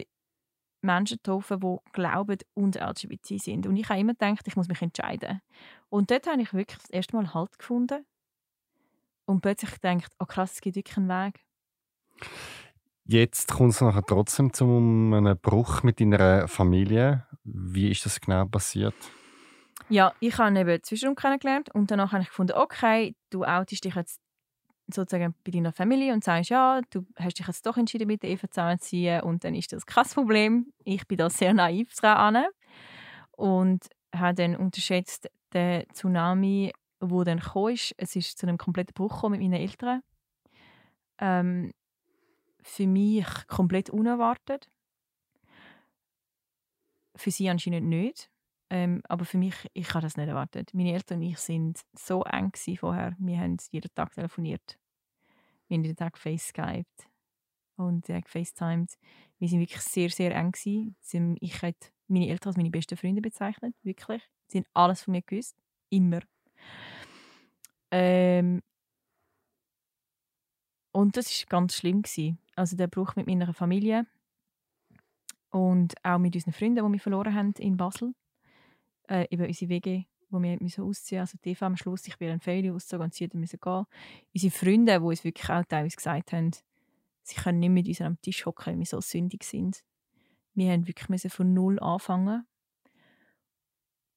Menschen getroffen, die glauben und LGBT sind. Und ich habe immer gedacht, ich muss mich entscheiden. Und dort habe ich wirklich das erste Mal Halt gefunden. Und plötzlich gedacht, oh krass, es gibt wirklich einen Weg. Jetzt kommt es nachher trotzdem zu einem Bruch mit deiner Familie. Wie ist das genau passiert? Ja, ich habe eben Zwischenraum kennengelernt und danach habe ich gefunden, okay, du outest dich jetzt sozusagen bei deiner Familie und sagst, ja, du hast dich jetzt doch entschieden, mit der Eva zusammenzuziehen und dann ist das kein Problem. Ich bin da sehr naiv dran und habe dann unterschätzt den Tsunami, wo dann kam. Es ist zu einem kompletten Bruch mit meinen Eltern. Ähm, für mich komplett unerwartet. Für sie anscheinend nicht. Ähm, aber für mich, ich habe das nicht erwartet. Meine Eltern und ich sind so eng vorher. Wir haben jeden Tag telefoniert. Wir haben jeden Tag FaceSkyped und äh, FaceTimed. Wir sind wirklich sehr, sehr eng gewesen. Ich hätte meine Eltern als meine besten Freunde bezeichnet, wirklich. Sie haben alles von mir gewusst, immer. Ähm, und das ist ganz schlimm gewesen. Also der Bruch mit meiner Familie und auch mit unseren Freunden, die wir verloren haben in Basel äh, eben unsere Wege, wo wir müssen ausziehen Also die am Schluss, ich bin ein Ferien ausgezogen und sie müssen gehen. Unsere Freunde, die uns wirklich auch teilweise gesagt haben, sie können nicht mit uns am Tisch hocken, weil wir so sündig sind. Wir haben wirklich müssen von null anfangen.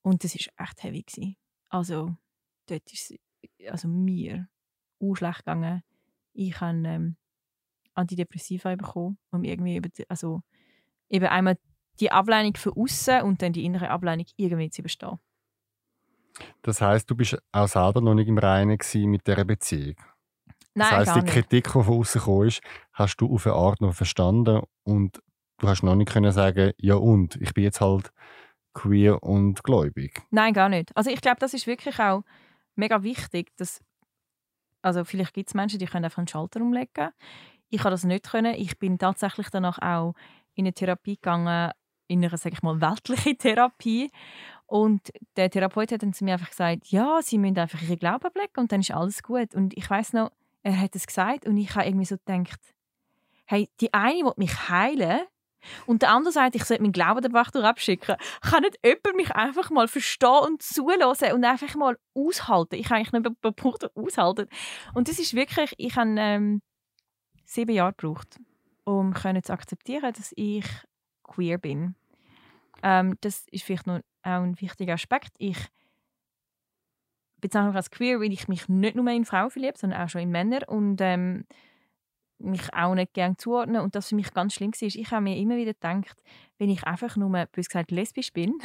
Und das war echt heavy. Gewesen. Also, dort ist also mir auch schlecht gegangen. Ich habe ähm, Antidepressiva bekommen, um irgendwie über die, also eben einmal die Ablehnung von außen und dann die innere Ablehnung irgendwie zu überstehen. Das heißt, du bist auch selber noch nicht im Reinen mit dieser Beziehung. Nein, das heißt, die Kritik, die von außen kam, hast du auf eine Art noch verstanden und du hast noch nicht können sagen, ja und, ich bin jetzt halt queer und gläubig. Nein, gar nicht. Also ich glaube, das ist wirklich auch mega wichtig, dass also vielleicht gibt es Menschen, die können einfach einen Schalter umlegen. Ich habe das nicht können. Ich bin tatsächlich danach auch in eine Therapie gegangen, in einer, sage ich mal, weltlichen Therapie. Und der Therapeut hat dann zu mir einfach gesagt, ja, sie müssen einfach ihre Glauben blicken und dann ist alles gut. Und ich weiß noch, er hat es gesagt und ich habe irgendwie so gedacht, hey, die eine will mich heilen und der andere sagt, ich sollte meinen Glauben der Wachtur abschicken. Kann nicht jemand mich einfach mal verstehen und zulassen und einfach mal aushalten? Ich habe eigentlich nicht Punkt aushalten. Und das ist wirklich, ich habe ähm, sieben Jahre gebraucht, um zu akzeptieren, dass ich queer bin. Ähm, das ist vielleicht noch auch ein wichtiger Aspekt. Ich bezeichne mich als queer, weil ich mich nicht nur in Frauen verliebe, sondern auch schon in Männer und ähm, mich auch nicht gerne zuordnen. Und das für mich ganz schlimm war. Ich habe mir immer wieder gedacht, wenn ich einfach nur, bös gesagt, lesbisch bin,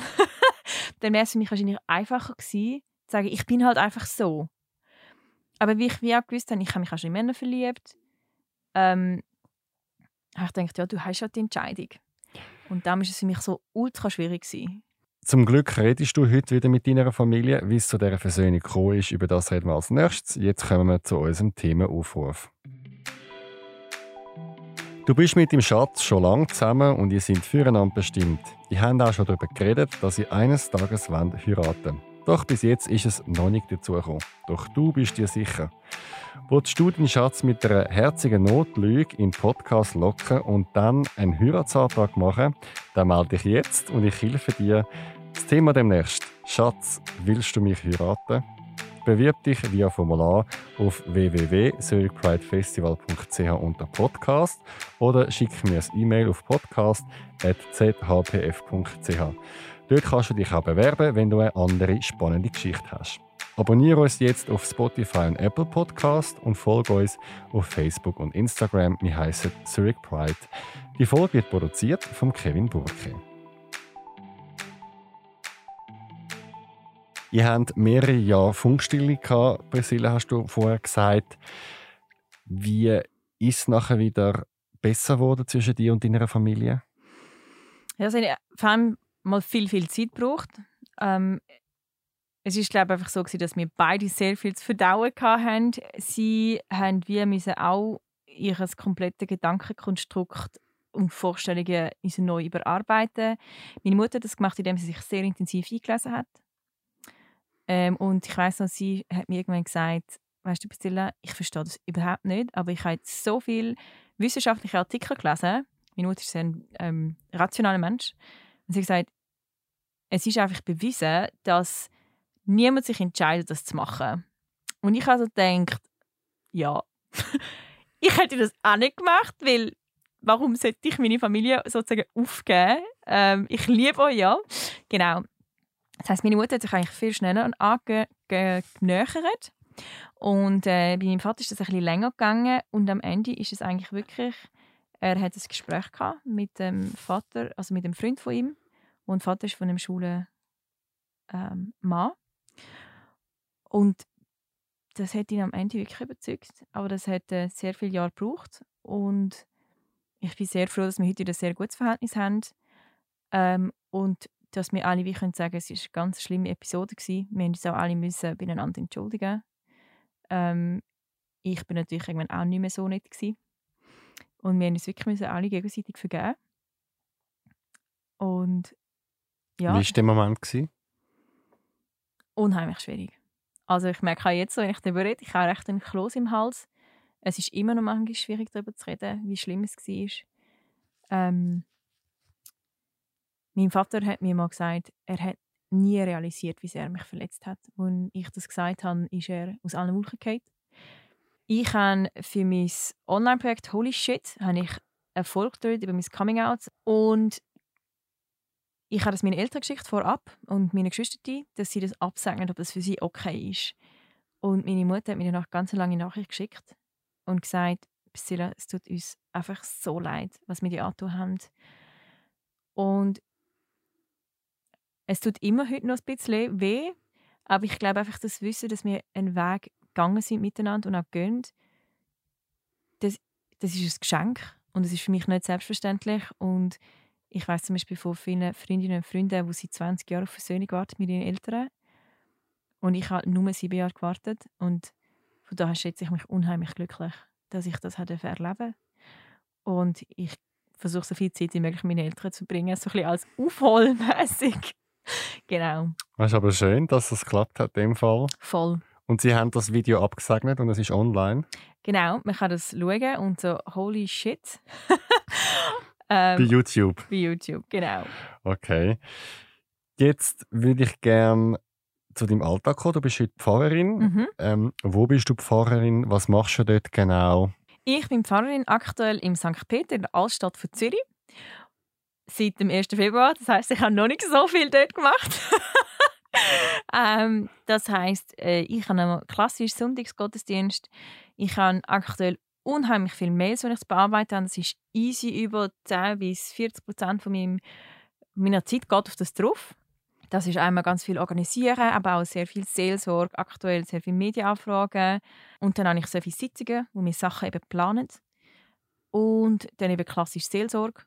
dann wäre es für mich wahrscheinlich einfacher gewesen, zu sagen, ich bin halt einfach so. Aber wie ich wie auch gewusst habe, ich habe mich auch schon in Männer verliebt, ähm, ich gedacht, ja, du hast ja die Entscheidung. Und dann war es für mich so ultra schwierig. Gewesen. Zum Glück redest du heute wieder mit deiner Familie, wie es zu dieser Versöhnung gekommen ist. Über das reden wir als nächstes. Jetzt kommen wir zu unserem Themenaufruf. Du bist mit dem Schatz schon lange zusammen und ihr seid füreinander bestimmt. Ihr habt auch schon darüber geredet, dass ihr eines Tages heiraten wollt. Doch bis jetzt ist es noch nicht dazu gekommen. Doch du bist dir sicher. Wolltest du deinen Schatz mit einer herzigen Notlüge in den Podcast locken und dann einen Heiratsantrag machen, dann melde dich jetzt und ich helfe dir. Das Thema demnächst. Schatz, willst du mich heiraten? Bewirb dich via Formular auf www.zurichpridefestival.ch unter Podcast oder schick mir ein E-Mail auf podcast.zhpf.ch. Dort kannst du dich auch bewerben, wenn du eine andere spannende Geschichte hast. Abonniere uns jetzt auf Spotify und Apple Podcast und folge uns auf Facebook und Instagram. Wir heißen Zurich Pride. Die Folge wird produziert von Kevin Burke. Ihr habt mehrere Jahre Funkstille gehabt, Priscilla, hast du vorher gesagt. Wie ist es nachher wieder besser geworden zwischen dir und deiner Familie? Ja, vor allem mal viel, viel Zeit gebraucht. Ähm, es ist glaube einfach so dass wir beide sehr viel zu verdauen hatten. Sie haben wie müssen auch ihr komplettes Gedankenkonstrukt und Vorstellungen neu überarbeiten. Meine Mutter hat das gemacht, indem sie sich sehr intensiv eingelesen hat. Ähm, und ich weiß noch, sie hat mir irgendwann gesagt, weißt du, Priscilla, ich verstehe das überhaupt nicht, aber ich habe jetzt so viele wissenschaftliche Artikel gelesen. Meine Mutter ist ein ähm, rationaler Mensch. Und sie hat gesagt, es ist einfach bewiesen, dass niemand sich entscheidet, das zu machen. Und ich also gedacht, ja, ich hätte das auch nicht gemacht, weil warum sollte ich meine Familie sozusagen aufgeben? Ähm, ich liebe euch ja. Genau. Das heißt, meine Mutter hat sich eigentlich viel schneller angenähert. Und äh, bei meinem Vater ist das ein bisschen länger gegangen. Und am Ende ist es eigentlich wirklich, er hat ein Gespräch gehabt mit dem Vater, also mit dem Freund von ihm. Und Vater ist von einem schwulen ähm, Mann. Und das hat ihn am Ende wirklich überzeugt. Aber das hat äh, sehr viele Jahre gebraucht. Und ich bin sehr froh, dass wir heute ein sehr gutes Verhältnis haben ähm, und dass wir alle wie können sagen, es war eine ganz schlimme Episode gewesen. Wir mussten uns auch alle müssen beieinander entschuldigen. Ähm, ich bin natürlich irgendwann auch nicht mehr so nett gewesen. Und wir mussten uns wirklich müssen alle gegenseitig vergeben. Und ja. Wie war der Moment? Gewesen? Unheimlich schwierig. Also ich merke auch jetzt, wenn ich darüber rede, ich habe recht einen Kloß im Hals. Es ist immer noch manchmal schwierig, darüber zu reden, wie schlimm es war. Ähm, mein Vater hat mir mal gesagt, er hat nie realisiert, wie sehr er mich verletzt hat. Als ich das gesagt habe, ist er aus allen Wolken gefallen. Ich habe für mein Online-Projekt Holy Shit habe ich Erfolg dort über mein Coming-out und ich habe das meinen Eltern geschickt vorab und meine Geschwister, dass sie das absegnen, ob das für sie okay ist. Und meine Mutter hat mir danach ganz lange Nachricht geschickt und gesagt, Priscilla, es tut uns einfach so leid, was wir dir antun haben. Und es tut immer heute noch ein bisschen weh, aber ich glaube einfach, das Wissen, dass wir einen Weg gegangen sind miteinander und auch gehen, das, das ist ein Geschenk und es ist für mich nicht selbstverständlich und ich weiß zum Beispiel von vielen Freundinnen und Freunden, die seit 20 Jahren auf Versöhnung warten mit ihren Eltern und ich habe nur sieben Jahre gewartet und von daher schätze ich mich unheimlich glücklich, dass ich das erleben und ich versuche so viel Zeit wie möglich mit meinen Eltern zu bringen, so ein bisschen als aufholmäßig. genau. Es ist aber schön, dass es geklappt hat in dem Fall. Voll. Und Sie haben das Video abgesegnet und es ist online. Genau, man kann das schauen und so holy shit. ähm, bei YouTube. Bei YouTube, genau. Okay. Jetzt würde ich gerne zu deinem Alltag kommen. Du bist heute Pfarrerin. Mhm. Ähm, wo bist du Pfarrerin? Was machst du dort genau? Ich bin Pfarrerin aktuell im St. Peter in der Altstadt von Zürich. Seit dem 1. Februar. Das heißt, ich habe noch nicht so viel dort gemacht. ähm, das heißt, äh, ich habe einen klassischen Sonntagsgottesdienst. Ich habe aktuell unheimlich viel Mails, wenn ich bearbeite. Das ist easy über 10 bis 40 Prozent von meinem, meiner Zeit geht auf das drauf. Das ist einmal ganz viel organisieren, aber auch sehr viel Seelsorge, aktuell sehr viele Medienanfragen. Und dann habe ich sehr viele Sitzungen, wo wir Sachen eben planen. Und dann eben klassisch Seelsorge.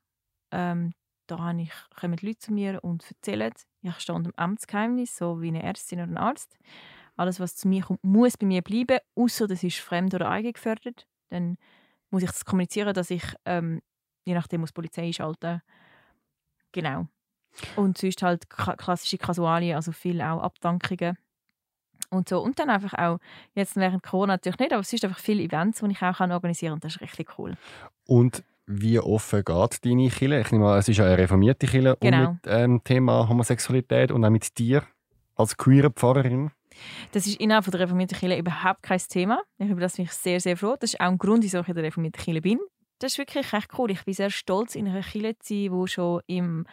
Ähm, da ich, kommen Leute zu mir und erzählen, ich stehe unter dem Amtsgeheimnis, so wie eine Ärztin oder ein Arzt. Alles, was zu mir kommt, muss bei mir bleiben, außer das ist fremd oder eigengefördert. Dann muss ich das kommunizieren, dass ich, ähm, je nachdem, muss die Polizei einschalten. Genau. Und sonst halt klassische Kasualien, also viel auch Abdankungen und so. Und dann einfach auch, jetzt während Corona natürlich nicht, aber es sind einfach viele Events, die ich auch organisieren kann und das ist richtig cool. Und wie offen geht deine Kirche? Ich nehme an, es ist eine reformierte Kirche genau. mit ähm, Thema Homosexualität und auch mit dir als queere Pfarrerin. Das ist innerhalb der reformierten Kirche überhaupt kein Thema. Ich bin das mich sehr, sehr froh. Das ist auch ein Grund, wieso ich in der reformierten Kirche bin. Das ist wirklich recht cool. Ich bin sehr stolz, in einer Kirche zu sein, die schon im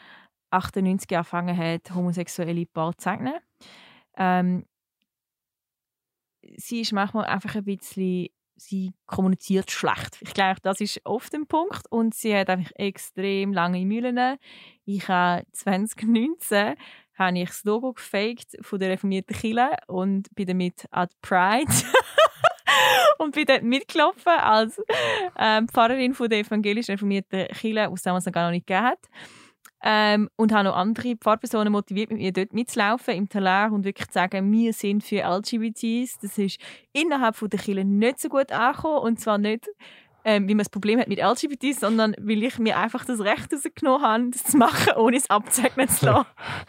98 angefangen hat, homosexuelle Paar zu segnen. Ähm, sie ist manchmal einfach ein bisschen sie kommuniziert schlecht. Ich glaube, das ist oft ein Punkt. Und sie hat einfach extrem lange Mühlen. Ich habe 2019 habe ich das Logo gefaked von der reformierten Kirche und bin damit at Pride und bin dort mitgelaufen als ähm, Pfarrerin von der evangelischen reformierten Kirche, was es damals noch gar nicht gegeben hat. Ähm, und habe noch andere Pfarrpersonen motiviert, mit mir dort mitzulaufen im Talar und wirklich zu sagen, wir sind für LGBTs. Das ist innerhalb von der Kirche nicht so gut angekommen und zwar nicht, ähm, wie man das Problem hat mit LGBTs, sondern weil ich mir einfach das Recht rausgenommen habe, das zu machen, ohne es abzeichnen zu lassen.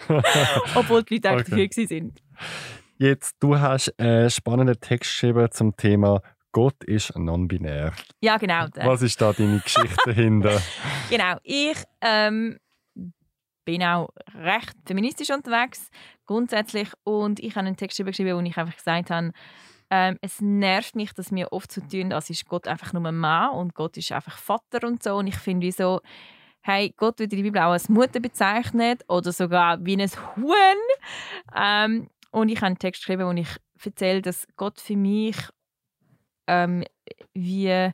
Obwohl die Leute okay. dafür sind. Jetzt, du hast einen spannenden Text geschrieben zum Thema Gott ist non-binär. Ja, genau. Was ist da deine Geschichte dahinter? genau. Ich ähm, bin auch recht feministisch unterwegs, grundsätzlich. Und ich habe einen Text geschrieben, wo ich einfach gesagt habe, ähm, es nervt mich, dass wir oft so tun, als ist Gott einfach nur ein Mann und Gott ist einfach Vater und so. Und ich finde, wie so, hey, Gott wird in der Bibel auch als Mutter bezeichnet oder sogar wie ein Huhn. Ähm, und ich habe einen Text geschrieben, wo ich erzähle, dass Gott für mich ähm, wie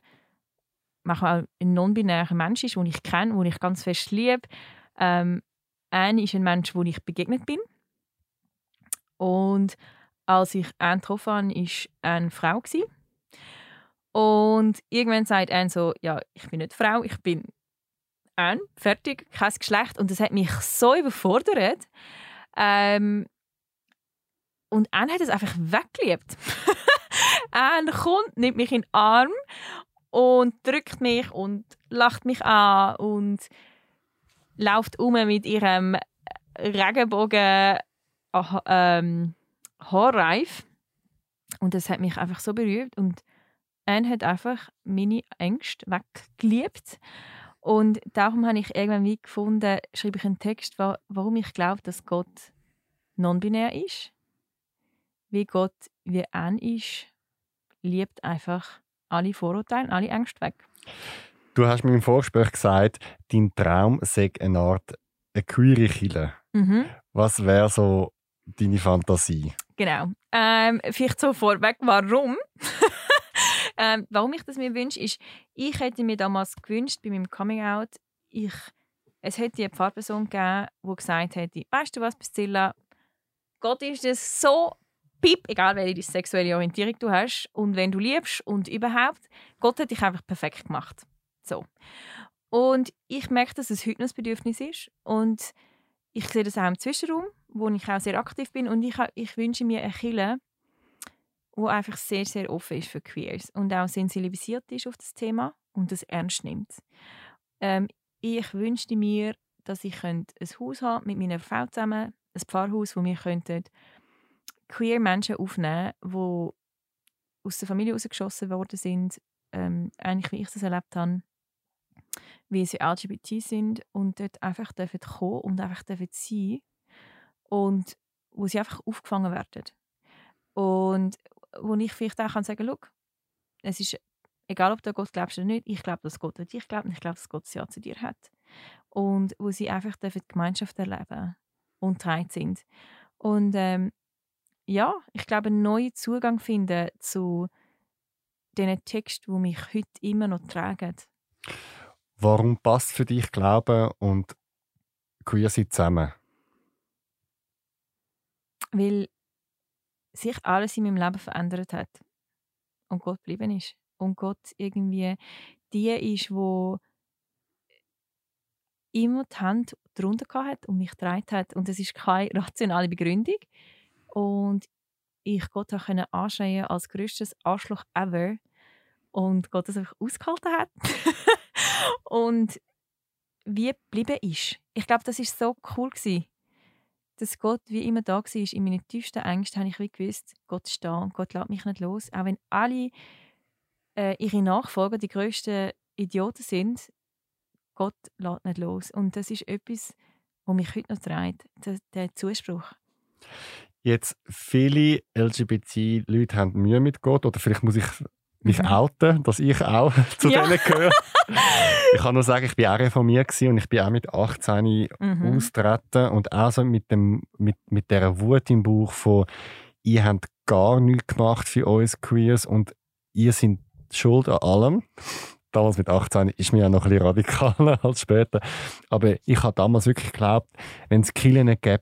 manchmal ein non-binärer Mensch ist, den ich kenne, den ich ganz fest liebe, ähm, Anne ist ein Mensch, wo ich begegnet bin. Und als ich Anne getroffen habe, war eine Frau. Und irgendwann sagt Anne so, ja, ich bin nicht Frau, ich bin ein, fertig, kein Geschlecht. Und das hat mich so überfordert. Ähm, und Anne hat es einfach weggeliebt. Anne kommt, nimmt mich in den Arm und drückt mich und lacht mich an und läuft um mit ihrem Regenbogen ähm, Haarreif. Und das hat mich einfach so berührt. Und Anne hat einfach meine Ängste weggeliebt. Und darum habe ich irgendwann wie gefunden, schreibe ich einen Text, warum ich glaube, dass Gott non-binär ist. Wie Gott wie Anne ist, liebt einfach alle Vorurteile, alle Ängste weg. Du hast mir im Vorgespräch gesagt, dein Traum sei eine Art eine queere Kille. Mhm. Was wäre so deine Fantasie? Genau. Ähm, vielleicht so vorweg, warum? ähm, warum ich das mir wünsche, ist, ich hätte mir damals gewünscht, bei meinem Coming-out, ich, es hätte eine Pfarrperson gegeben, die gesagt hätte, weißt du was, Priscilla, Gott ist es so piep, egal welche sexuelle Orientierung du hast und wenn du liebst und überhaupt, Gott hat dich einfach perfekt gemacht. So. Und ich merke, dass es heute noch ein Bedürfnis ist und ich sehe das auch im Zwischenraum, wo ich auch sehr aktiv bin und ich, ich wünsche mir eine Kille, wo einfach sehr, sehr offen ist für Queers und auch sensibilisiert ist auf das Thema und das ernst nimmt. Ähm, ich wünschte mir, dass ich ein Haus habe mit meiner Frau zusammen, ein Pfarrhaus, wo wir könnten queer Menschen aufnehmen, die aus der Familie rausgeschossen worden sind, ähm, eigentlich wie ich das erlebt habe, wie sie LGBT sind und dort einfach dürfen kommen und einfach dürfen sein und wo sie einfach aufgefangen werden. Und wo ich vielleicht auch sagen kann, es ist egal, ob du an Gott glaubst oder nicht, ich glaube, dass Gott an dich glaubt und ich glaube, dass Gott das Ja zu dir hat. Und wo sie einfach dürfen die Gemeinschaft erleben und treit sind. Und ähm, ja, ich glaube, einen neuen Zugang finden zu diesen Texten, die mich heute immer noch tragen. Warum passt für dich Glauben und Queer sein zusammen? Weil sich alles in meinem Leben verändert hat und Gott geblieben ist. Und Gott irgendwie die ist, wo immer die Hand drunter hat und mich getragen hat. Und das ist keine rationale Begründung. Und ich Gott auch anschreien als größtes Arschloch ever. Und Gott das einfach ausgehalten hat. und wie geblieben ist. Ich glaube, das ist so cool gewesen, dass Gott wie immer da war. In meinen tiefsten Ängsten habe ich wie gewusst, Gott ist da und Gott lässt mich nicht los. Auch wenn alle äh, ihre Nachfolger die größten Idioten sind, Gott lässt nicht los. Und das ist etwas, was mich heute noch treibt, der, der Zuspruch. Jetzt, viele LGBT-Leute haben Mühe mit Gott, oder vielleicht muss ich mich mhm. outen, dass ich auch zu ja. denen gehöre. ich kann nur sagen, ich war auch reformiert und ich bin auch mit 18 mhm. austreten und auch so mit, dem, mit, mit dieser Wut im Bauch von ihr habt gar nichts gemacht für uns Queers und ihr seid schuld an allem. Damals mit 18 ist mir ja noch ein bisschen radikaler als später. Aber ich habe damals wirklich geglaubt, wenn es Killen nicht gäbe,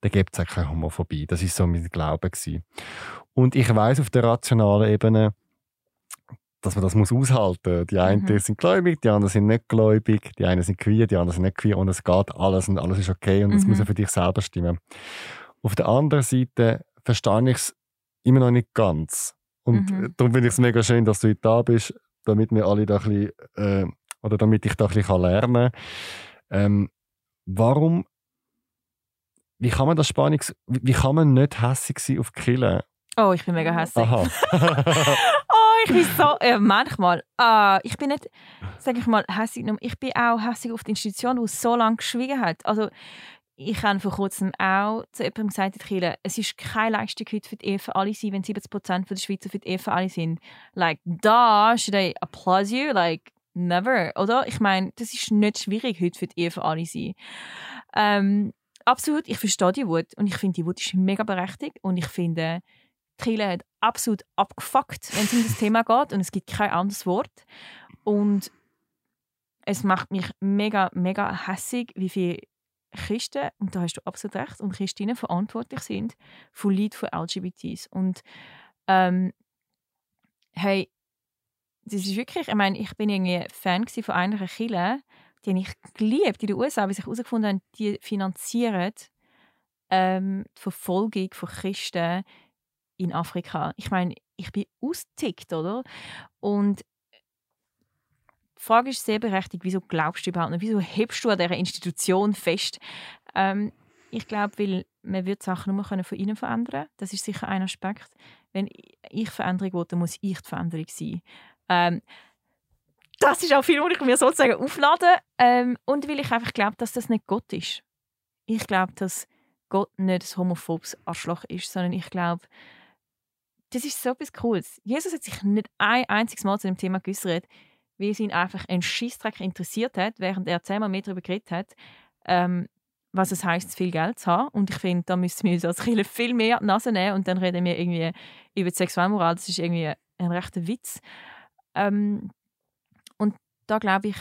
dann gibt es auch keine Homophobie. Das war so mein Glaube. Gewesen. Und ich weiß auf der rationalen Ebene, dass man das muss aushalten muss. Die einen mhm. sind gläubig, die anderen sind nicht gläubig, die einen sind queer, die anderen sind nicht queer und es geht alles und alles ist okay und es mhm. muss ja für dich selber stimmen. Auf der anderen Seite verstehe ich es immer noch nicht ganz. Und mhm. darum finde ich es mega schön, dass du heute da bist, damit wir alle da ein bisschen, äh, oder damit ich da ein bisschen lernen kann. Ähm, warum wie kann man das Spannungs... Wie kann man nicht hässig sein auf Killen? Oh, ich bin mega hässig. Aha. ich bin so... Äh, manchmal. Uh, ich bin nicht, sage ich mal, hässig. Ich bin auch hässig auf die Institution, die so lange geschwiegen hat. Also, ich habe vor kurzem auch zu jemandem gesagt, Kirche, es ist keine Leistung heute für die Ehe für alle sein, wenn 70% der Schweizer für die Ehe für alle sind. Like, da should I applaud you? Like, never. Oder? Ich meine, das ist nicht schwierig heute für die Ehe für alle sein. Ähm, absolut, ich verstehe die Wut und ich finde, die Wut ist mega berechtigt und ich finde, Chile hat absolut abgefuckt, wenn es um das Thema geht und es gibt kein anderes Wort. Und es macht mich mega, mega hässig, wie viele Christen, und da hast du absolut recht, und Christinnen verantwortlich sind für Leid von LGBTs. Und ähm, hey, das ist wirklich, ich meine, ich bin irgendwie Fan von einer Kirche, die habe ich geliebt in den USA, weil sich herausgefunden haben, die finanzieren ähm, die Verfolgung von Christen in Afrika. Ich meine, ich bin ausgetickt, oder? Und die Frage ist sehr berechtigt, wieso glaubst du überhaupt nicht? Wieso hebst du an dieser Institution fest? Ähm, ich glaube, weil man wird Sachen nur von innen verändern Das ist sicher ein Aspekt. Wenn ich Veränderung will, dann muss ich die Veränderung sein. Ähm, das ist auch viel, was ich mir sozusagen auflade. Ähm, und weil ich einfach glaube, dass das nicht Gott ist. Ich glaube, dass Gott nicht ein homophobes Arschloch ist, sondern ich glaube, das ist so etwas Cooles. Jesus hat sich nicht ein einziges Mal zu dem Thema geäußert, wie es ihn einfach ein Schissdreck interessiert hat, während er zehnmal mehr darüber geredet hat, ähm, was es heißt, viel Geld zu haben. Und ich finde, da müssen wir uns als Kirche viel mehr die Nase nehmen und dann reden wir irgendwie über die Sexualmoral. Das ist irgendwie ein rechter Witz. Ähm, und da glaube ich,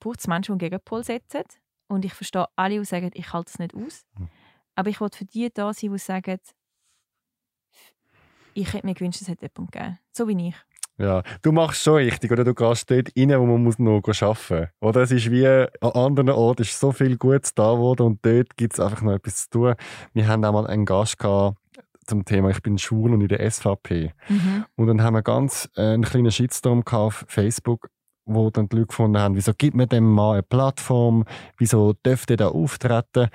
braucht es Menschen, die einen Gegenpol setzen. Und ich verstehe alle, die sagen, ich halte es nicht aus. Hm. Aber ich wollte für die da sein, die sagen, ich hätte mir gewünscht, es hätte jemanden gegeben. So wie ich. Ja, du machst schon richtig, oder? Du gehst dort rein, wo man muss noch arbeiten muss. Oder es ist wie an anderen Orten ist so viel Gutes da geworden und dort gibt es einfach noch etwas zu tun. Wir haben auch mal einen Gast gehabt zum Thema «Ich bin schwul» und in der SVP. Mhm. Und dann haben wir ganz äh, einen kleinen Shitstorm auf Facebook, wo dann die Leute gefunden haben, wieso gibt man dem mal eine Plattform, wieso dürfte er da auftreten?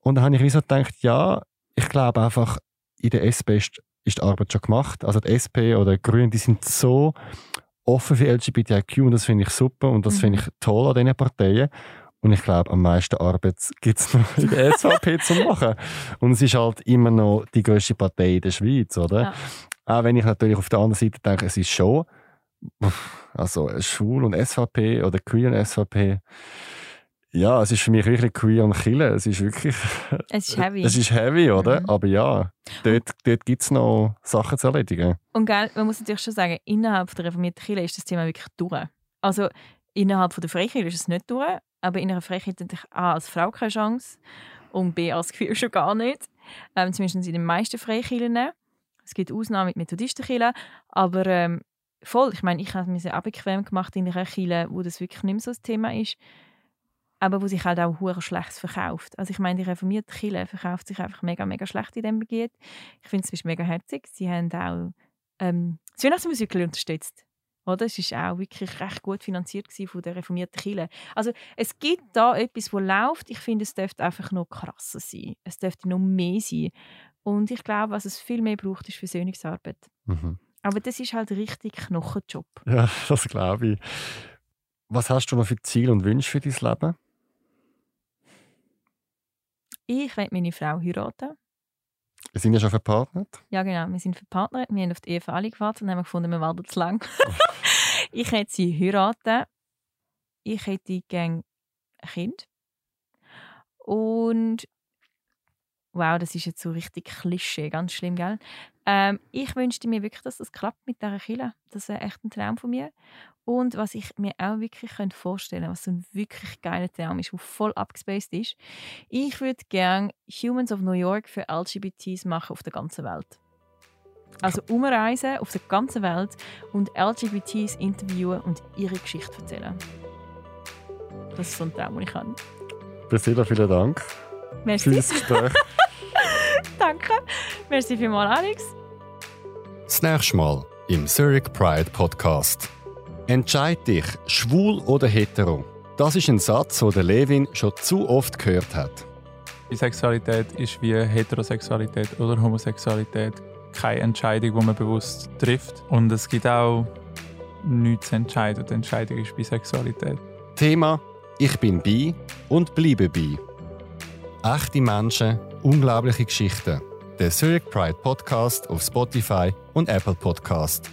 Und dann habe ich wie so gedacht, ja, ich glaube einfach, in der SP ist ist die Arbeit schon gemacht. Also die SP oder die Grünen, die sind so offen für LGBTIQ und das finde ich super und das mhm. finde ich toll an diesen Parteien. Und ich glaube, am meisten Arbeit gibt es noch in der SVP zu machen. Und es ist halt immer noch die größte Partei in der Schweiz, oder? Ja. Auch wenn ich natürlich auf der anderen Seite denke, es ist schon, also schwul und SVP oder queer und SVP, ja, es ist für mich wirklich queer und killer. Es ist wirklich. Es ist heavy. Es ist heavy, oder? Mhm. Aber ja, dort, dort gibt es noch Sachen zu erledigen. Und gell, man muss natürlich schon sagen, innerhalb der reformierten Kirche ist das Thema wirklich durch. Also innerhalb der Freikirche ist es nicht durch, aber in einer Freikirche hat ich A als Frau keine Chance und B als Gefühl schon gar nicht. Ähm, zumindest in den meisten Freikirchen. Es gibt Ausnahmen mit Methodistenkirchen, aber ähm, voll. Ich meine, ich habe mir sehr abbequem gemacht in einer Kirche, wo das wirklich nicht mehr so das Thema ist aber wo sich halt auch hure schlecht verkauft. Also ich meine, die reformierte Kirche verkauft sich einfach mega, mega schlecht in diesem Gebiet. Ich finde es mega herzig. Sie haben auch ähm, das Weihnachtsmusical unterstützt. Oder? Es war auch wirklich recht gut finanziert von der reformierten Kirche. Also es gibt da etwas, wo läuft. Ich finde, es dürfte einfach noch krasser sein. Es dürfte noch mehr sein. Und ich glaube, was es viel mehr braucht, ist Versöhnungsarbeit. Mhm. Aber das ist halt richtig Knochenjob. Ja, das glaube ich. Was hast du noch für Ziele und Wünsche für dein Leben? Ich will meine Frau heiraten. Wir sind ja schon verpartnert. Ja, genau. Wir sind verpartnert. Wir haben auf die Ehe für alle gewartet und haben gefunden, wir warten zu lang. ich hätte sie heiraten. Ich hätte gerne ein Kind. Und wow, das ist jetzt so richtig Klischee, ganz schlimm, gell? Ähm, ich wünschte mir wirklich, dass das klappt mit dieser Kille. Das wäre echt ein Traum von mir. Und was ich mir auch wirklich vorstellen könnte, was so ein wirklich geiler Traum ist, der voll abgespaced ist, ich würde gerne Humans of New York für LGBTs machen auf der ganzen Welt. Also umreisen auf der ganzen Welt und LGBTs interviewen und ihre Geschichte erzählen. Das ist so ein Traum, den ich habe. Priscilla, vielen Dank. Merci. Für das Gespräch. Danke. Merci vielmals, Alex. Das nächste Mal im Zurich Pride Podcast. Entscheid dich, schwul oder hetero. Das ist ein Satz, den Levin schon zu oft gehört hat. Bisexualität ist wie Heterosexualität oder Homosexualität keine Entscheidung, die man bewusst trifft. Und es gibt auch nichts zu entscheiden. Die Entscheidung ist Bisexualität. Thema: Ich bin bi und bleibe bi. Echte Menschen, unglaubliche Geschichten. Der Zurich Pride Podcast auf Spotify und Apple Podcast.